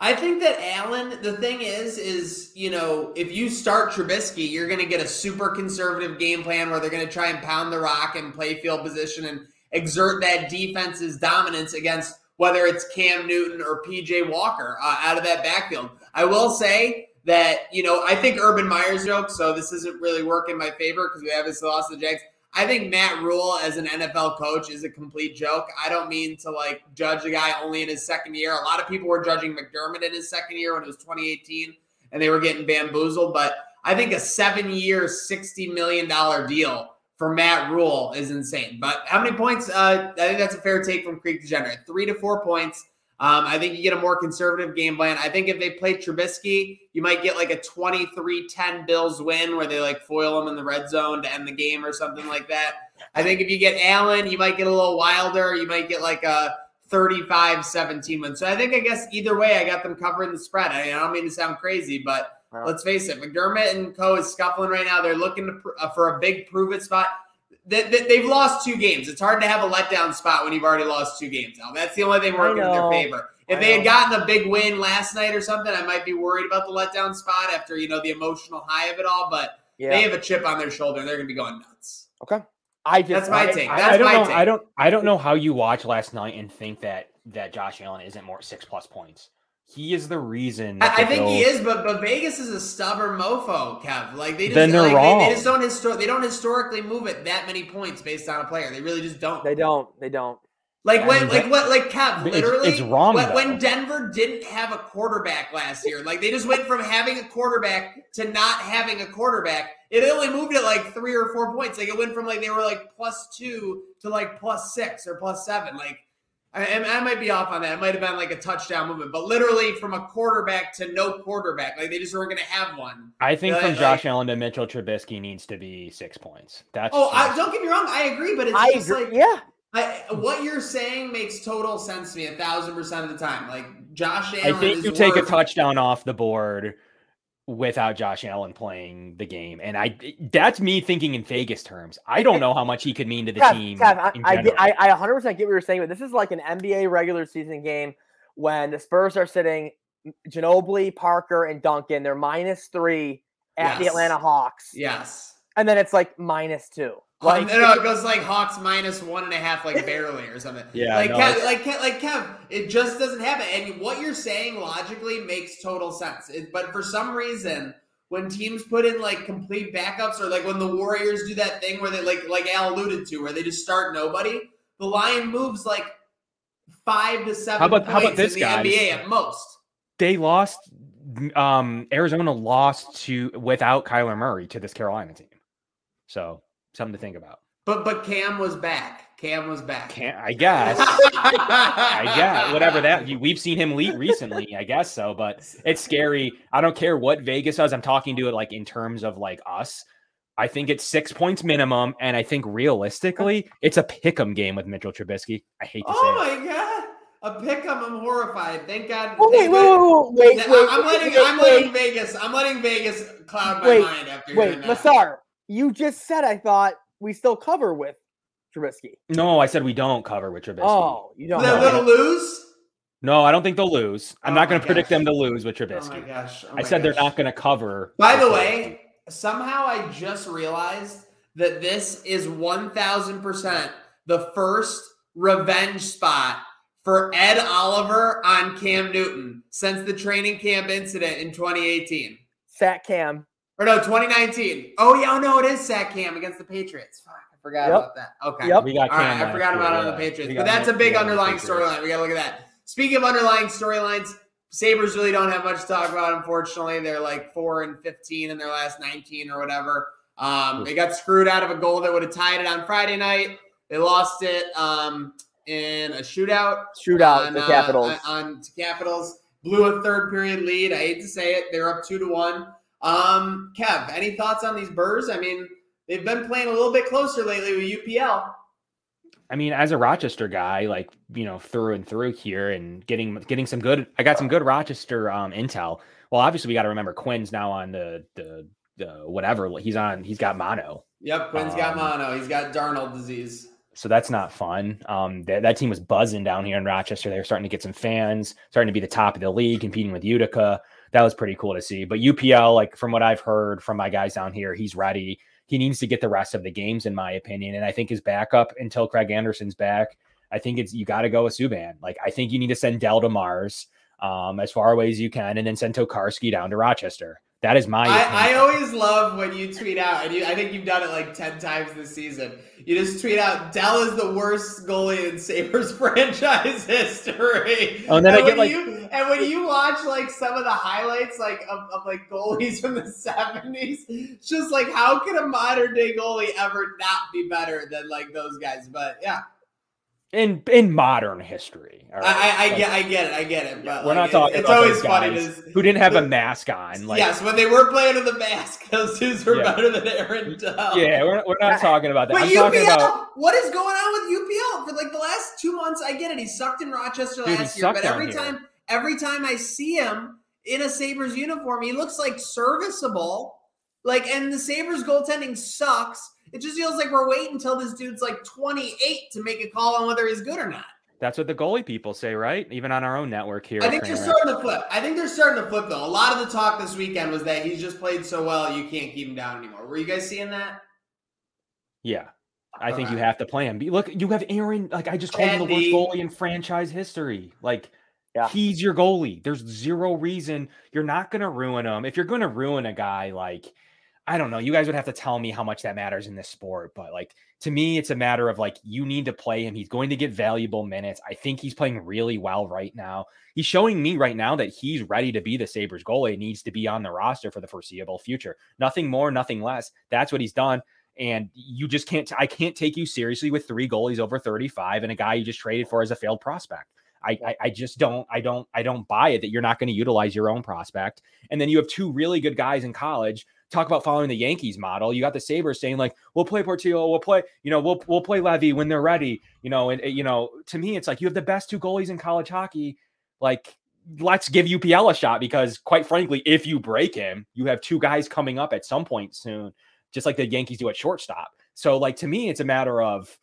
I think that Allen, the thing is, is, you know, if you start Trubisky, you're going to get a super conservative game plan where they're going to try and pound the rock and play field position and exert that defense's dominance against whether it's Cam Newton or PJ Walker uh, out of that backfield. I will say that you know I think Urban Meyer's joke. So this isn't really working in my favor because we obviously lost the Jags. I think Matt Rhule as an NFL coach is a complete joke. I don't mean to like judge a guy only in his second year. A lot of people were judging McDermott in his second year when it was 2018 and they were getting bamboozled. But I think a seven year, $60 million deal for Matt Rhule is insane. But how many points? Uh, I think that's a fair take from Creek Degenerate. Three to four points. Um, I think you get a more conservative game plan. I think if they play Trubisky, you might get like a 23-10 Bills win where they like foil them in the red zone to end the game or something like that. I think if you get Allen, you might get a little wilder. You might get like a 35-17 win. So I think I guess either way, I got them covering the spread. I, I don't mean to sound crazy, but let's face it, McDermott and Co is scuffling right now. They're looking to, pr- uh, for a big prove it spot they, have lost two games. It's hard to have a letdown spot when you've already lost two games. Now that's the only thing working in their favor. If I they had gotten a big win last night or something, I might be worried about the letdown spot after you know the emotional high of it all. But yeah. they have a chip on their shoulder; and they're going to be going nuts. Okay, I just that's my I, take. That's I, don't my know. take. I don't. I don't know how you watch last night and think that that Josh Allen isn't more six plus points. He is the reason. I, I think Bills... he is, but but Vegas is a stubborn mofo, Kev. Like they just then they're like, wrong. They, they just don't histor- They don't historically move it that many points based on a player. They really just don't. They don't. They don't. Like when, like what, like Kev, literally, it's, it's wrong. When, when, Denver didn't have a quarterback last year, like they just went from having a quarterback to not having a quarterback. It only moved it like three or four points. Like it went from like they were like plus two to like plus six or plus seven. Like I, I, might be off on that. It might have been like a touchdown movement, but literally from a quarterback to no quarterback, like they just weren't going to have one. I think from like, Josh Allen to Mitchell Trubisky needs to be six points. That's oh, I, don't get me wrong, I agree, but it's I just agree. like yeah. I, what you're saying makes total sense to me a thousand percent of the time. Like Josh Allen, I think you take a touchdown off the board without Josh Allen playing the game. And I that's me thinking in Vegas terms. I don't know how much he could mean to the Kev, team. Kev, I, I, I, 100% get what you're saying, but this is like an NBA regular season game when the Spurs are sitting Ginobili, Parker, and Duncan. They're minus three at yes. the Atlanta Hawks. Yes. And then it's like minus two. Like, no, it goes like Hawks minus one and a half, like barely or something. [LAUGHS] Yeah, like no, Kev, like Kev, like Kev, it just doesn't happen. And what you're saying logically makes total sense. It, but for some reason, when teams put in like complete backups, or like when the Warriors do that thing where they like like Al alluded to, where they just start nobody, the line moves like five to seven. How about how about this in the guys? NBA at most? They lost. Um, Arizona lost to without Kyler Murray to this Carolina team. So something to think about. But but Cam was back. Cam was back. Cam, I guess. I guess whatever that we've seen him lead recently. I guess so, but it's scary. I don't care what Vegas does. I'm talking to it like in terms of like us. I think it's six points minimum, and I think realistically, it's a pick'em game with Mitchell Trubisky. I hate to oh say. Oh my god, a pick'em! I'm horrified. Thank God. Oh, wait, wait, wait, wait, wait, I'm letting wait, I'm letting Vegas. I'm letting Vegas cloud my wait, mind after wait, Massar, you just said I thought we still cover with Trubisky. No, I said we don't cover with Trubisky. Oh, you don't. They're going to lose. No, I don't think they'll lose. I'm oh not going to predict them to lose with Trubisky. Oh my gosh! Oh I said gosh. they're not going to cover. By the way, somehow I just realized that this is 1000% the first revenge spot for Ed Oliver on Cam Newton since the training camp incident in 2018. Fat Cam. Or no, 2019. Oh, yeah, oh, no, it is Sat Cam against the Patriots. Fuck, I forgot Yep. about that. Okay. Yep. We got All right, Cam I forgot last about year, it on the. Patriots. But that's a big underlying storyline. We got to look at that. Speaking of underlying storylines, Sabres really don't have much to talk about, unfortunately. They're like 4 and 15 in their last 19 or whatever. Um, they got screwed out of a goal that would have tied it on Friday night. They lost it um, in a shootout. Shootout, on, the uh, Capitals. on, on to Capitals. Blew a third period lead. I hate to say it. They're up two to one. Um, Kev, any thoughts on these Burrs? I mean, they've been playing a little bit closer lately with UPL. I mean, as a Rochester guy, like you know, through and through here, and getting getting some good. I got some good Rochester um, intel. Well, obviously, we got to remember Quinn's now on the the the whatever he's on. He's got mono, Yep, Quinn's got Um, mono. He's got Darnold disease. so that's not fun. Um, that that team was buzzing down here in Rochester. They were starting to get some fans, starting to be the top of the league, competing with Utica. That was pretty cool to see. But UPL, like from what I've heard from my guys down here, he's ready. He needs to get the rest of the games, in my opinion. And I think his backup until Craig Anderson's back, I think it's you got to go with Subban. Like I think you need to send Dell to Mars. um, as far away as you can, and then send Tokarski down to Rochester. That is my. I, I always love when you tweet out, and you, I think you've done it like 10 times this season. You just tweet out, Dell is the worst goalie in Sabres [LAUGHS] franchise history. Oh, and then I when get, like- you, and when you watch like some of the highlights like of, of like goalies from the 70s, it's just like, how can a modern day goalie ever not be better than like those guys? But yeah, in in modern history. all right? I, I, I Like, get I get it, I get it. But We're like, not talking it's about always those funny guys to, who didn't have a [LAUGHS] mask on. Like, yes, when they were playing with the mask, those dudes were Yeah. better than Aaron Dell. yeah, we're, we're not talking about that. But I'm UPL, talking about what is going on with UPL for like the last two months? I get it. He sucked in Rochester Dude, last year, but every here. time, every time I see him in a Sabres uniform, he looks like serviceable. Like, and the Sabres goaltending sucks. It just feels like we're waiting until this dude's like 28 to make a call on whether he's good or not. that's what the goalie people say, right? Even on our own network here. I think they're Trainwreck. starting to flip. I think they're starting to flip though. A lot of the talk this weekend was that he's just played so well you can't keep him down anymore. Were you guys seeing that? Yeah. I think you have to play him. Look, you have Aaron. Like I just called him the worst goalie in franchise history. Like Yeah. he's your goalie. There's zero reason you're not going to ruin him. If you're going to ruin a guy, like I don't know, you guys would have to tell me how much that matters in this sport. But like to me, it's a matter of like you need to play him. He's going to get valuable minutes. I think he's playing really well right now. He's showing me right now that he's ready to be the Sabres goalie. needs to be on the roster for the foreseeable future. Nothing more, nothing less. That's what he's done. And you just can't, I can't take you seriously with three goalies over 35 and a guy you just traded for as a failed prospect. I, I, I just don't, I don't, I don't buy it that you're not going to utilize your own prospect. And then you have two really good guys in college. Talk about following the Yankees model. You got the Sabres saying like, we'll play Portillo, we'll play, you know, we'll we'll play Levi when they're ready. You know, and you know, to me, it's like you have the best two goalies in college hockey. Like, let's give UPL a shot because, quite frankly, if you break him, you have two guys coming up at some point soon, just like the Yankees do at shortstop. So, like to me, it's a matter of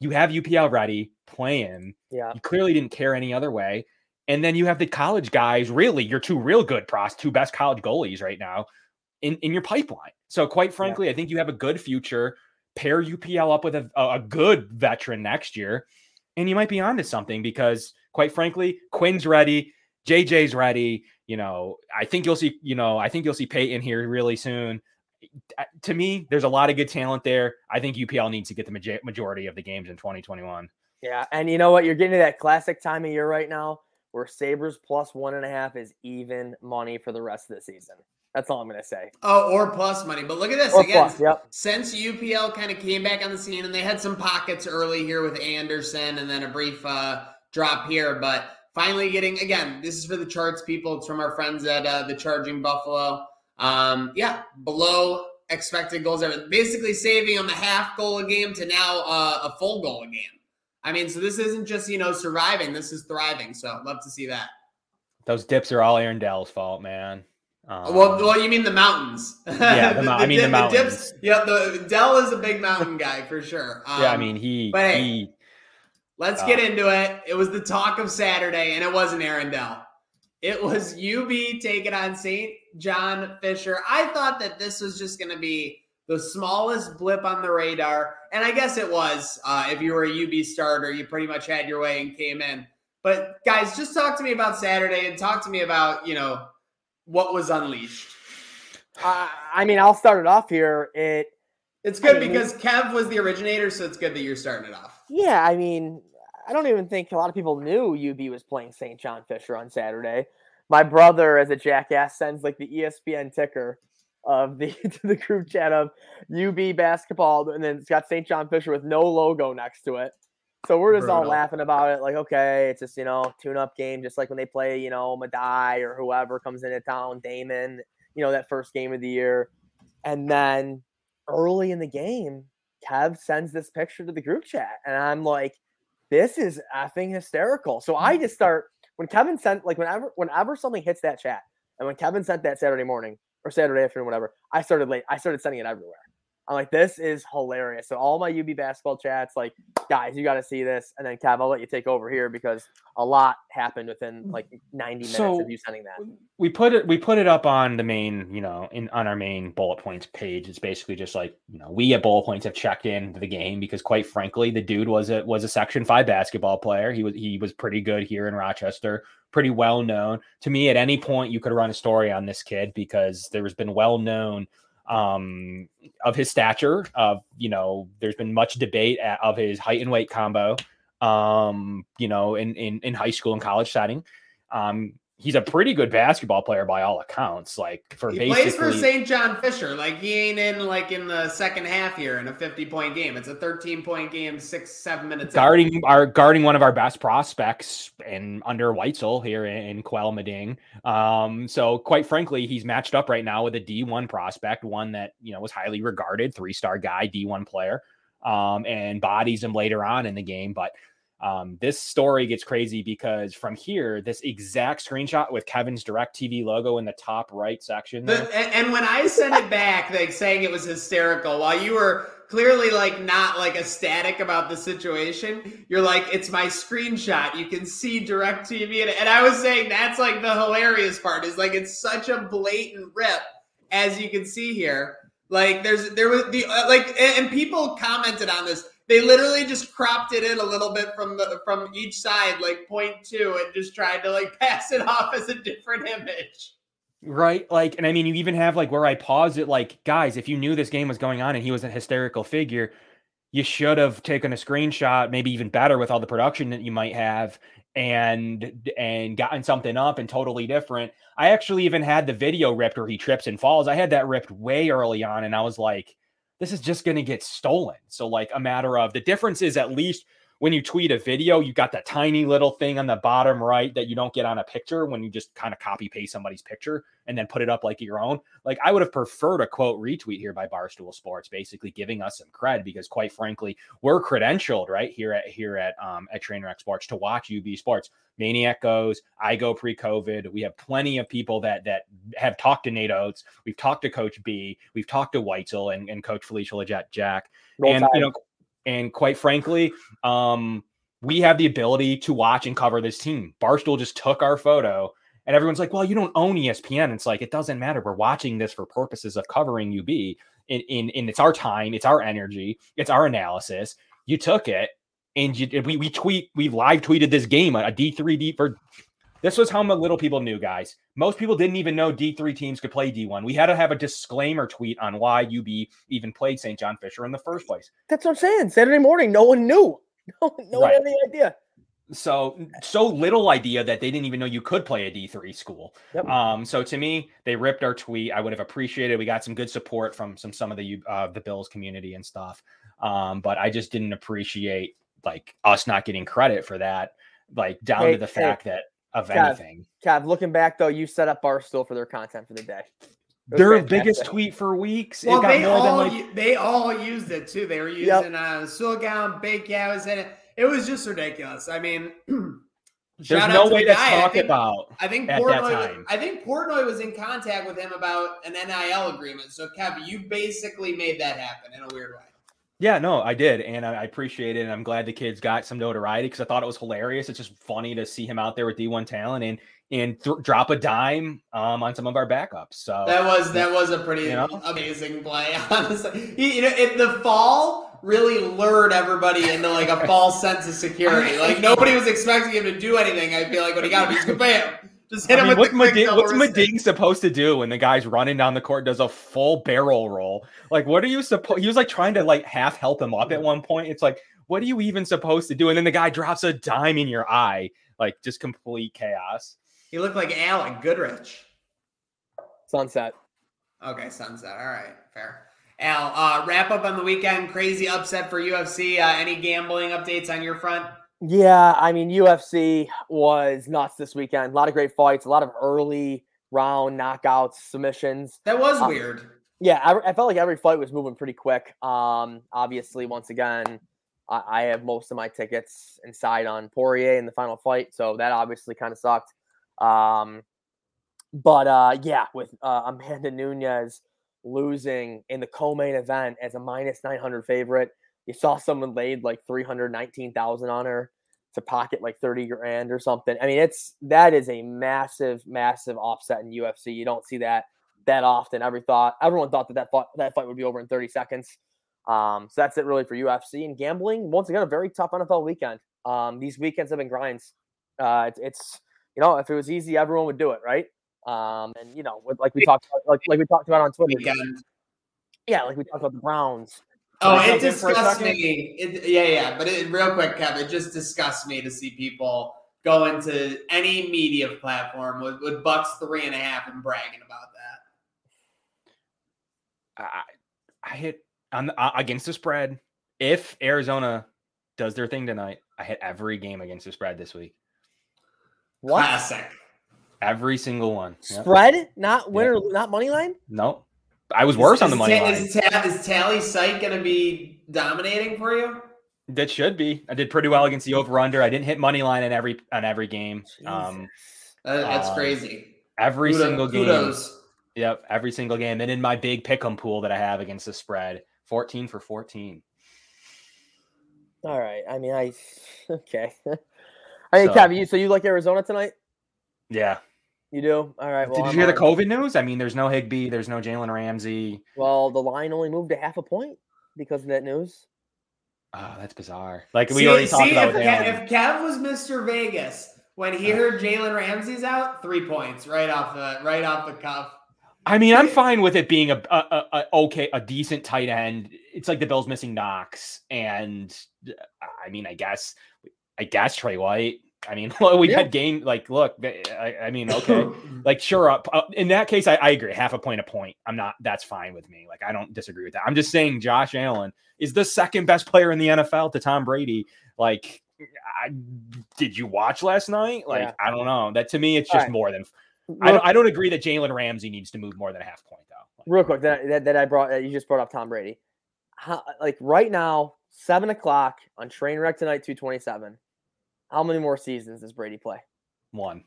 you have UPL ready, play him. Yeah. You clearly didn't care any other way. And then you have the college guys, really, your two real good pros, two best college goalies right now in, in your pipeline. So, quite frankly, I think you have a good future. Pair UPL up with a, a good veteran next year, and you might be onto something because, quite frankly, Quinn's ready, JJ's ready. You know, I think you'll see, you know, I think you'll see Peyton here really soon. To me, there's a lot of good talent there. I think UPL needs to get the majority of the games in 2021. Yeah, and you know what? You're getting to that classic time of year right now where Sabres plus one and a half is even money for the rest of the season. That's all I'm gonna say. Oh, or plus money. But look at this Or again. plus, yep. Since UPL kind of came back on the scene, and they had some pockets early here with Anderson, and then a brief uh, drop here, but finally getting again. This is for the charts people. It's from our friends at uh, the Charging Buffalo. Um, yeah, below expected goals. Basically, saving them a half goal a game to now uh, a full goal a game. I mean, so this isn't just you know surviving. This is thriving. So love to see that. Those dips are all Aaron Dell's fault, man. Um, Well, well, you mean the mountains? [LAUGHS] Yeah, the mou- I mean the dip- mountains. dips. Yeah, the Dell is a big mountain guy for sure. Um, yeah, I mean he but hey, he let's uh, get into it. It was the talk of Saturday, and it wasn't Aaron Dell. It was UB taking on St. John Fisher. I thought that this was just going to be the smallest blip on the radar, and I guess it was. Uh, if you were a UB starter, you pretty much had your way and came in. But guys, just talk to me about Saturday and talk to me about you know what was unleashed. Uh, I mean, I'll start it off here. It It's good I mean- because Kev was the originator, so it's good that you're starting it off. Yeah, I mean, I don't even think a lot of people knew UB was playing St. John Fisher on Saturday. My brother, as a jackass, sends like the ESPN ticker of the [LAUGHS] to the group chat of UB basketball, and then it's got St. John Fisher with no logo next to it. So we're just all laughing about it, like, okay, it's just you know tune-up game, just like when they play, you know, Medaille or whoever comes into town, Daemen, you know, that first game of the year, and then early in the game, Kev sends this picture to the group chat, and I'm like, this is effing hysterical. So I just start when Kevin sent like whenever whenever something hits that chat, and when Kevin sent that Saturday morning or Saturday afternoon, whatever, I started late. I started sending it everywhere. I'm like, this is hilarious. So all my UB basketball chats, like, guys, you got to see this. And then Kev, I'll let you take over here because a lot happened within mm. like 90 minutes So- of you sending that. we put it we put it up on the main you know in on our main bullet points page it's basically just like you know we at bullet points have checked in the game because quite frankly the dude was a was a section 5 basketball player he was he was pretty good here in rochester pretty well known to me at any point you could run a story on this kid because there's been well known um of his stature of you know there's been much debate at, of his height and weight combo um you know in in, in high school and college setting. Um he's a pretty good basketball player by all accounts. Like for He basically, plays for St. John Fisher. Like he ain't in like in the second half here in a 50 point game. It's a 13 point game, six, seven minutes. in. guarding our guarding one of our best prospects and under Whitesell here in, in Quell Meding. Um, so quite frankly, he's matched up right now with a D1 prospect, one that you know was highly regarded, three star guy, D1 player, um, and bodies him later on in the game. But um, this story gets crazy because from here, this exact screenshot with Kevin's Direct TV logo in the top right section. The, and, and when I sent it back, like saying it was hysterical, while you were clearly like not like ecstatic about the situation, you're like, it's my screenshot. You can see direct TV. And, and I was saying that's like the hilarious part is like it's such a blatant rip, as you can see here. Like there's there was the uh, like and, and people commented on this. They literally just cropped it in a little bit from the from each side, like point two, and just tried to like [LAUGHS] pass it off as a different image. Right. Like, and I mean, you even have like where I paused it, like, guys, if you knew this game was going on and he was a hysterical figure, you should have taken a screenshot, maybe even better with all the production that you might have and and gotten something up and totally different. I actually even had the video ripped where he trips and falls. I had that ripped way early on, and I was like, this is just gonna get stolen. So, like, a matter of the difference is at least when you tweet a video, you got that tiny little thing on the bottom right that you don't get on a picture when you just kind of copy paste somebody's picture and then put it up like your own. Like I would have preferred a quote retweet here by Barstool Sports, basically giving us some cred because quite frankly, we're credentialed right here at here at um at Trainwreck Sports to watch UB Sports. Maniac goes, I go pre-COVID. We have plenty of people that that have talked to Nate Oats. We've talked to Coach B. We've talked to Whitesell and, and Coach Felisha Legette-Jack. Roll and Tide. you know, and quite frankly, um, we have the ability to watch and cover this team. Barstool just took our photo, and everyone's like, "Well, you don't own ESPN." It's like it doesn't matter. We're watching this for purposes of covering UB. In in, in it's our time, it's our energy, it's our analysis. You took it, and you we we tweet we live tweeted this game a D three D for. This was how little people knew, guys. Most people didn't even know D3 teams could play D1. We had to have a disclaimer tweet on why UB even played St. John Fisher in the first place. That's what I'm saying. Saturday morning, no one knew. [LAUGHS] No, no one had any idea. so so little idea that they didn't even know you could play a D3 school. Yep. Um, so to me, they ripped our tweet. I would have appreciated. We got some good support from some some of the uh, the Bills community and stuff. Um, but I just didn't appreciate like us not getting credit for that. Like down Hey, to the hey, fact that of Kev, anything, Kev, looking back though, you set up Barstool for their content for the day. Their fantastic. biggest tweet for weeks. Well, it got they more than all like they all used it too. They were Yep. using uh, Sulgown, Big Cat was in it. It was just ridiculous. I mean, [CLEARS THROAT] there's shout no out to way the to guy. I talk think, about. I think at Portnoy. was- time. I think Portnoy was in contact with him about an NIL agreement. So, Kev, you basically made that happen in a weird way. Yeah, no, I did, and I I appreciate it. And I'm glad the kids got some notoriety because I thought it was hilarious. It's just funny to see him out there with D1 talent and and th- drop a dime um, on some of our backups. So That was that was a pretty You know? amazing play. [LAUGHS] Honestly, you, you know, it, the fall really lured everybody into like a false sense of security. [LAUGHS] Like nobody was expecting him to do anything. I feel like when he got him, he's bam, just hit I him mean, with what's the quick Meding, what's wrist Meding supposed to do when the guy's running down the court does a full barrel roll? Like, what are you supposed? He was like trying to like half help him up at one point. It's like, what are you even supposed to do? And then the guy drops a dime in your eye, like just complete chaos. He looked like Alec Goodrich. Sunset. Okay, sunset. All right, fair. Al, uh, wrap up on the weekend. Crazy upset for UFC. Uh, any gambling updates on your front? Yeah, I mean UFC was nuts this weekend. A lot of great fights, a lot of early round knockouts, submissions. That was Uh, weird. Yeah, I, I felt like every fight was moving pretty quick. Um, obviously, once again, I, I have most of my tickets inside on Poirier in the final fight, so that obviously kind of sucked. Um, but uh, yeah, with uh, Amanda Nunes losing in the co-main event as a minus 900 favorite. You saw someone laid like 319,000 on her to pocket like 30 grand or something. I mean, it's that is a massive, massive offset in UFC. You don't see that that often. Every thought, everyone thought that that fight, that fight would be over in 30 seconds. Um, so that's it really for UFC and gambling. Once again, a very tough NFL weekend. Um, these weekends have been grinds. Uh, it's, it's you know, if it was easy, everyone would do it, right? Um, and you know, like we talked about, like like we talked about on Twitter. Weekend. Yeah, like we talked about the Browns. Oh, Can I it jump in for a disgusts me. It, yeah, yeah. But it, real quick, Kev, it just disgusts me to see people go into any media platform with, with Bucs three and a half and bragging about that. I, I hit on the, uh, against the spread. If Arizona does their thing tonight, I hit every game against the spread this week. What Classic. Every single one. Yep. spread? Not winner, not money line. Nope. I was worse on the Is- money is, line. Is, Ta- is Tallysight going to be dominating for you? That should be. I did pretty well against the over under. I didn't hit money line in every on every game. Um, Uh, that's Um, crazy. every Kudo- single game. kudos. Yep, every single game. And in my big pick'em pool that I have against the spread, 14 for 14. All right. I mean, I [LAUGHS] okay. [LAUGHS] I mean, So- Kev, you so you like Arizona tonight? Yeah. You do. All right. Well, did you I'm hear the COVID news? I mean, there's no Higbee, there's no Jalen Ramsey. Well, the line only moved a half a point because of that news. Oh, that's bizarre. Like we see, already talked see about if, Kev, if Kev was Mr. Vegas when he heard Jalen Ramsey's out, three points right off the right off the cuff. I mean, I'm fine with it being a, a, a, a okay, a decent tight end. It's like the Bills missing Knox, and uh, I mean, I guess, I guess Tre White. I mean, [LAUGHS] we've Yeah. had game. Like, look, I, I mean, [LAUGHS] okay, like sure. Up uh, in that case, I, I agree. Half a point, a point. I'm not. That's fine with me. Like, I don't disagree with that. I'm just saying, Josh Allen is the second best player in the NFL to Tom Brady. Like, I, did you watch last night? Like, Yeah. I don't know. That to me, it's just right. more than I don't, I don't agree that Jalen Ramsey needs to move more than a half point, though. real quick, that, that that I brought that you just brought up Tom Brady. How, like right now, seven o'clock on Trainwreck tonight, two twenty seven. How many more seasons does Brady play? One.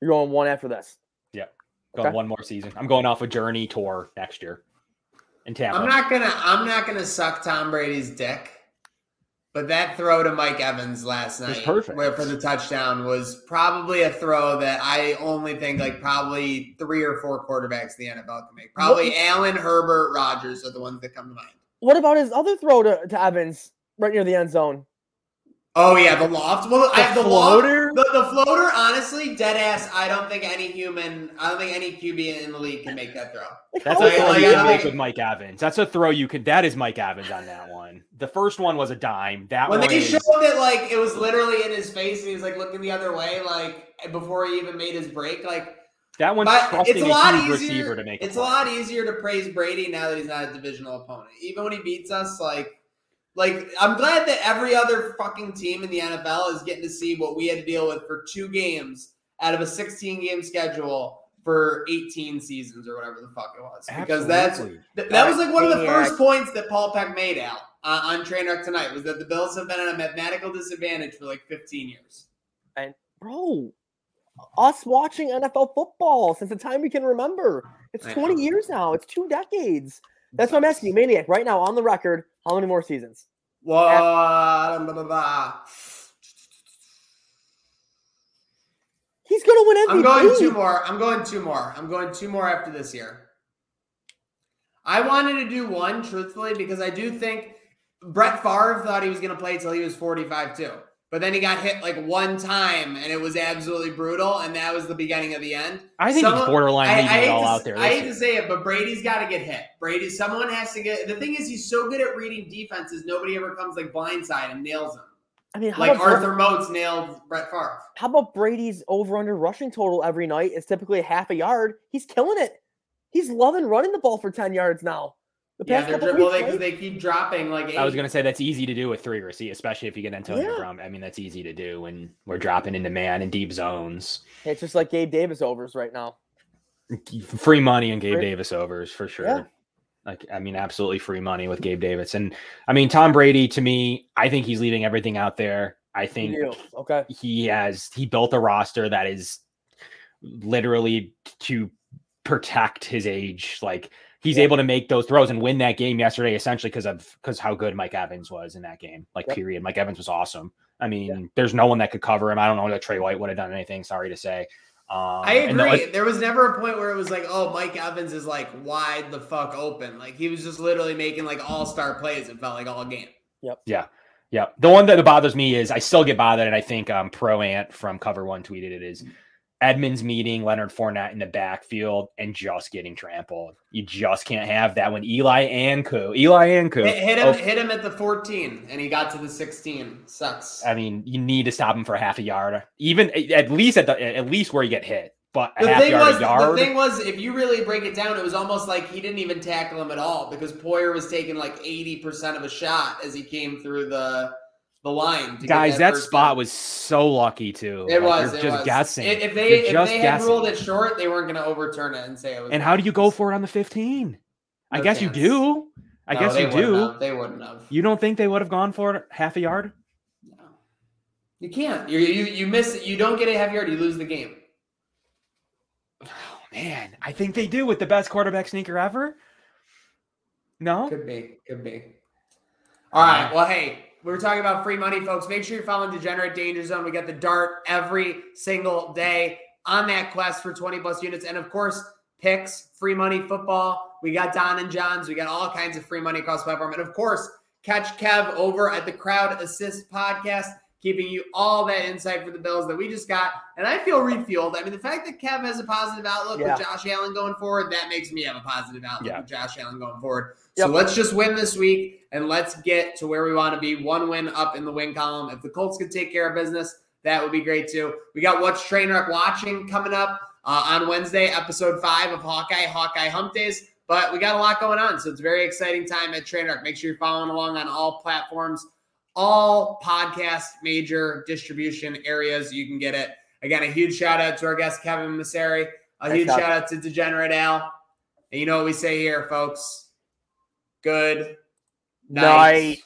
You're going one after this. Going Okay. one more season. I'm going off a journey tour next year in Tampa. I'm not gonna I'm not gonna suck Tom Brady's dick. But that throw to Mike Evans last night, perfect. where for the touchdown, was probably a throw that I only think like probably three or four quarterbacks in the NFL can make. Probably Allen, Herbert, Rodgers are the ones that come to mind. What about his other throw to, to Evans right near the end zone? Oh yeah, the loft. Well, I have the floater? Loft, the, the floater, honestly, dead ass. I don't think any human, I don't think any QB in the league can make that throw. That's how a throw like, you can make with Mike Evans. That's a throw you could. That is Mike Evans on that one. The first one was a dime. That When one they is, showed it, like it was literally in his face, and he was like looking the other way, like before he even made his break. Like, that one's it's a lot huge easier. receiver to make. It's a play. lot easier to praise Brady now that he's not a divisional opponent. Even when he beats us, like, like I'm glad that every other fucking team in the NFL is getting to see what we had to deal with for two games out of a 16 game schedule for 18 seasons or whatever the fuck it was. Because that's Absolutely. Th- that was like one of the first points that Paul Peck made out uh, on Trainwreck tonight was that the Bills have been at a mathematical disadvantage for like 15 years. And, bro? Us watching NFL football since the time we can remember. It's 20 years now. It's two decades. That's what I'm asking you, Maniac. Right now, on the record, how many more seasons? Well, blah, blah, blah, blah. He's gonna win MVP. I'm going two more. I'm going two more. I'm going two more after this year. I wanted to do one, truthfully, because I do think Brett Favre thought he was going to play till he was 45 too. But then he got hit like one time, and it was absolutely brutal, and that was the beginning of the end. I think he's Someone- borderline I, I leaving hate it all to, out there. I hate year. to say it, but Brady's got to get hit. Brady, someone has to get. The thing is, he's so good at reading defenses. Nobody ever comes like blindside and nails him. I mean, how, Like about, Arthur Moats nailed Brett Favre. how about Brady's over under rushing total every night is typically a half a yard. He's killing it. He's loving running the ball for 10 yards now. The Yeah, past they're couple dri- well, weeks, they, 'cause right? they keep dropping like. Eight. I was gonna say that's easy to do with three receivers, especially if you get Antonio Yeah. Brown. I mean, that's easy to do when we're dropping into man and deep zones. It's just like Gabe Davis overs right now. Free money and Gabe Free- Davis overs for sure. Yeah. Like, I mean, absolutely free money with Gabe Davis. And I mean, Tom Brady, to me, I think he's leaving everything out there. I think You. Okay. he has he built a roster that is literally to protect his age. Like he's able to make those throws and win that game yesterday, essentially because of because how good Mike Evans was in that game. Like Yep. period. Mike Evans was awesome. I mean, there's no one that could cover him. I don't know that Tre White would have done anything. Sorry to say. Um, I and the- agree. there was never a point where it was like, oh, Mike Evans is like wide the fuck open. Like he was just literally making like all star plays. It felt like all game. Yep. Yeah. Yeah. The one that bothers me is I still get bothered, and I think um Pro Ant from Cover One tweeted it is Edmunds meeting Leonard Fournette in the backfield and just getting trampled. You just can't have that when Eli and Koo, Eli and Koo. Hit, hit him, oh, hit him at the 14, and he got to the 16. Sucks. I mean, you need to stop him for half a yard, even at least at the at least where you get hit. But The half thing yard, was, yard. the thing was, if you really break it down, it was almost like he didn't even tackle him at all because Poyer was taking like 80% of a shot as he came through the the line. to Guys, that first spot down. was so lucky too. It Like, was. It just was. guessing. If if they You're if just they had guessing. ruled it short, they weren't going to overturn it and say it was. And how do you go for it on the 15? I No guess you do. I No, guess you do. have. They wouldn't have. You don't think they would have gone for it half a yard? No. You can't. You you you miss it. You don't get a half yard. You lose the game. Oh man, I think they do with the best quarterback sneaker ever. No, Could be. Could be. All right. Well, hey, we were talking about free money, folks. Make sure you're following Degenerate Danger Zone. We get the dart every single day on that quest for 20 plus units. And of course, picks, free money football. We got Don and John's. We got all kinds of free money across the platform. And of course, catch Kev over at the Crowd Assist podcast, keeping you all that insight for the Bills that we just got. And I feel refueled. I mean, the fact that Kev has a positive outlook Yeah. with Josh Allen going forward, that makes me have a positive outlook Yeah. with Josh Allen going forward. Yep. So let's just win this week and let's get to where we want to be. One win up in the win column. If the Colts could take care of business, that would be great too. We got What's Trainwreck watching coming up uh, on Wednesday, episode five of Hawkeye, Hawkeye Hump Days. But we got a lot going on. So it's a very exciting time at Trainwreck. Make sure you're following along on all platforms, all podcast major distribution areas. You can get it. Again, a huge shout out to our guest, Kevin Masseri. A Thanks, huge shout out to Degenerate Al. And you know what we say here, folks? Good Night.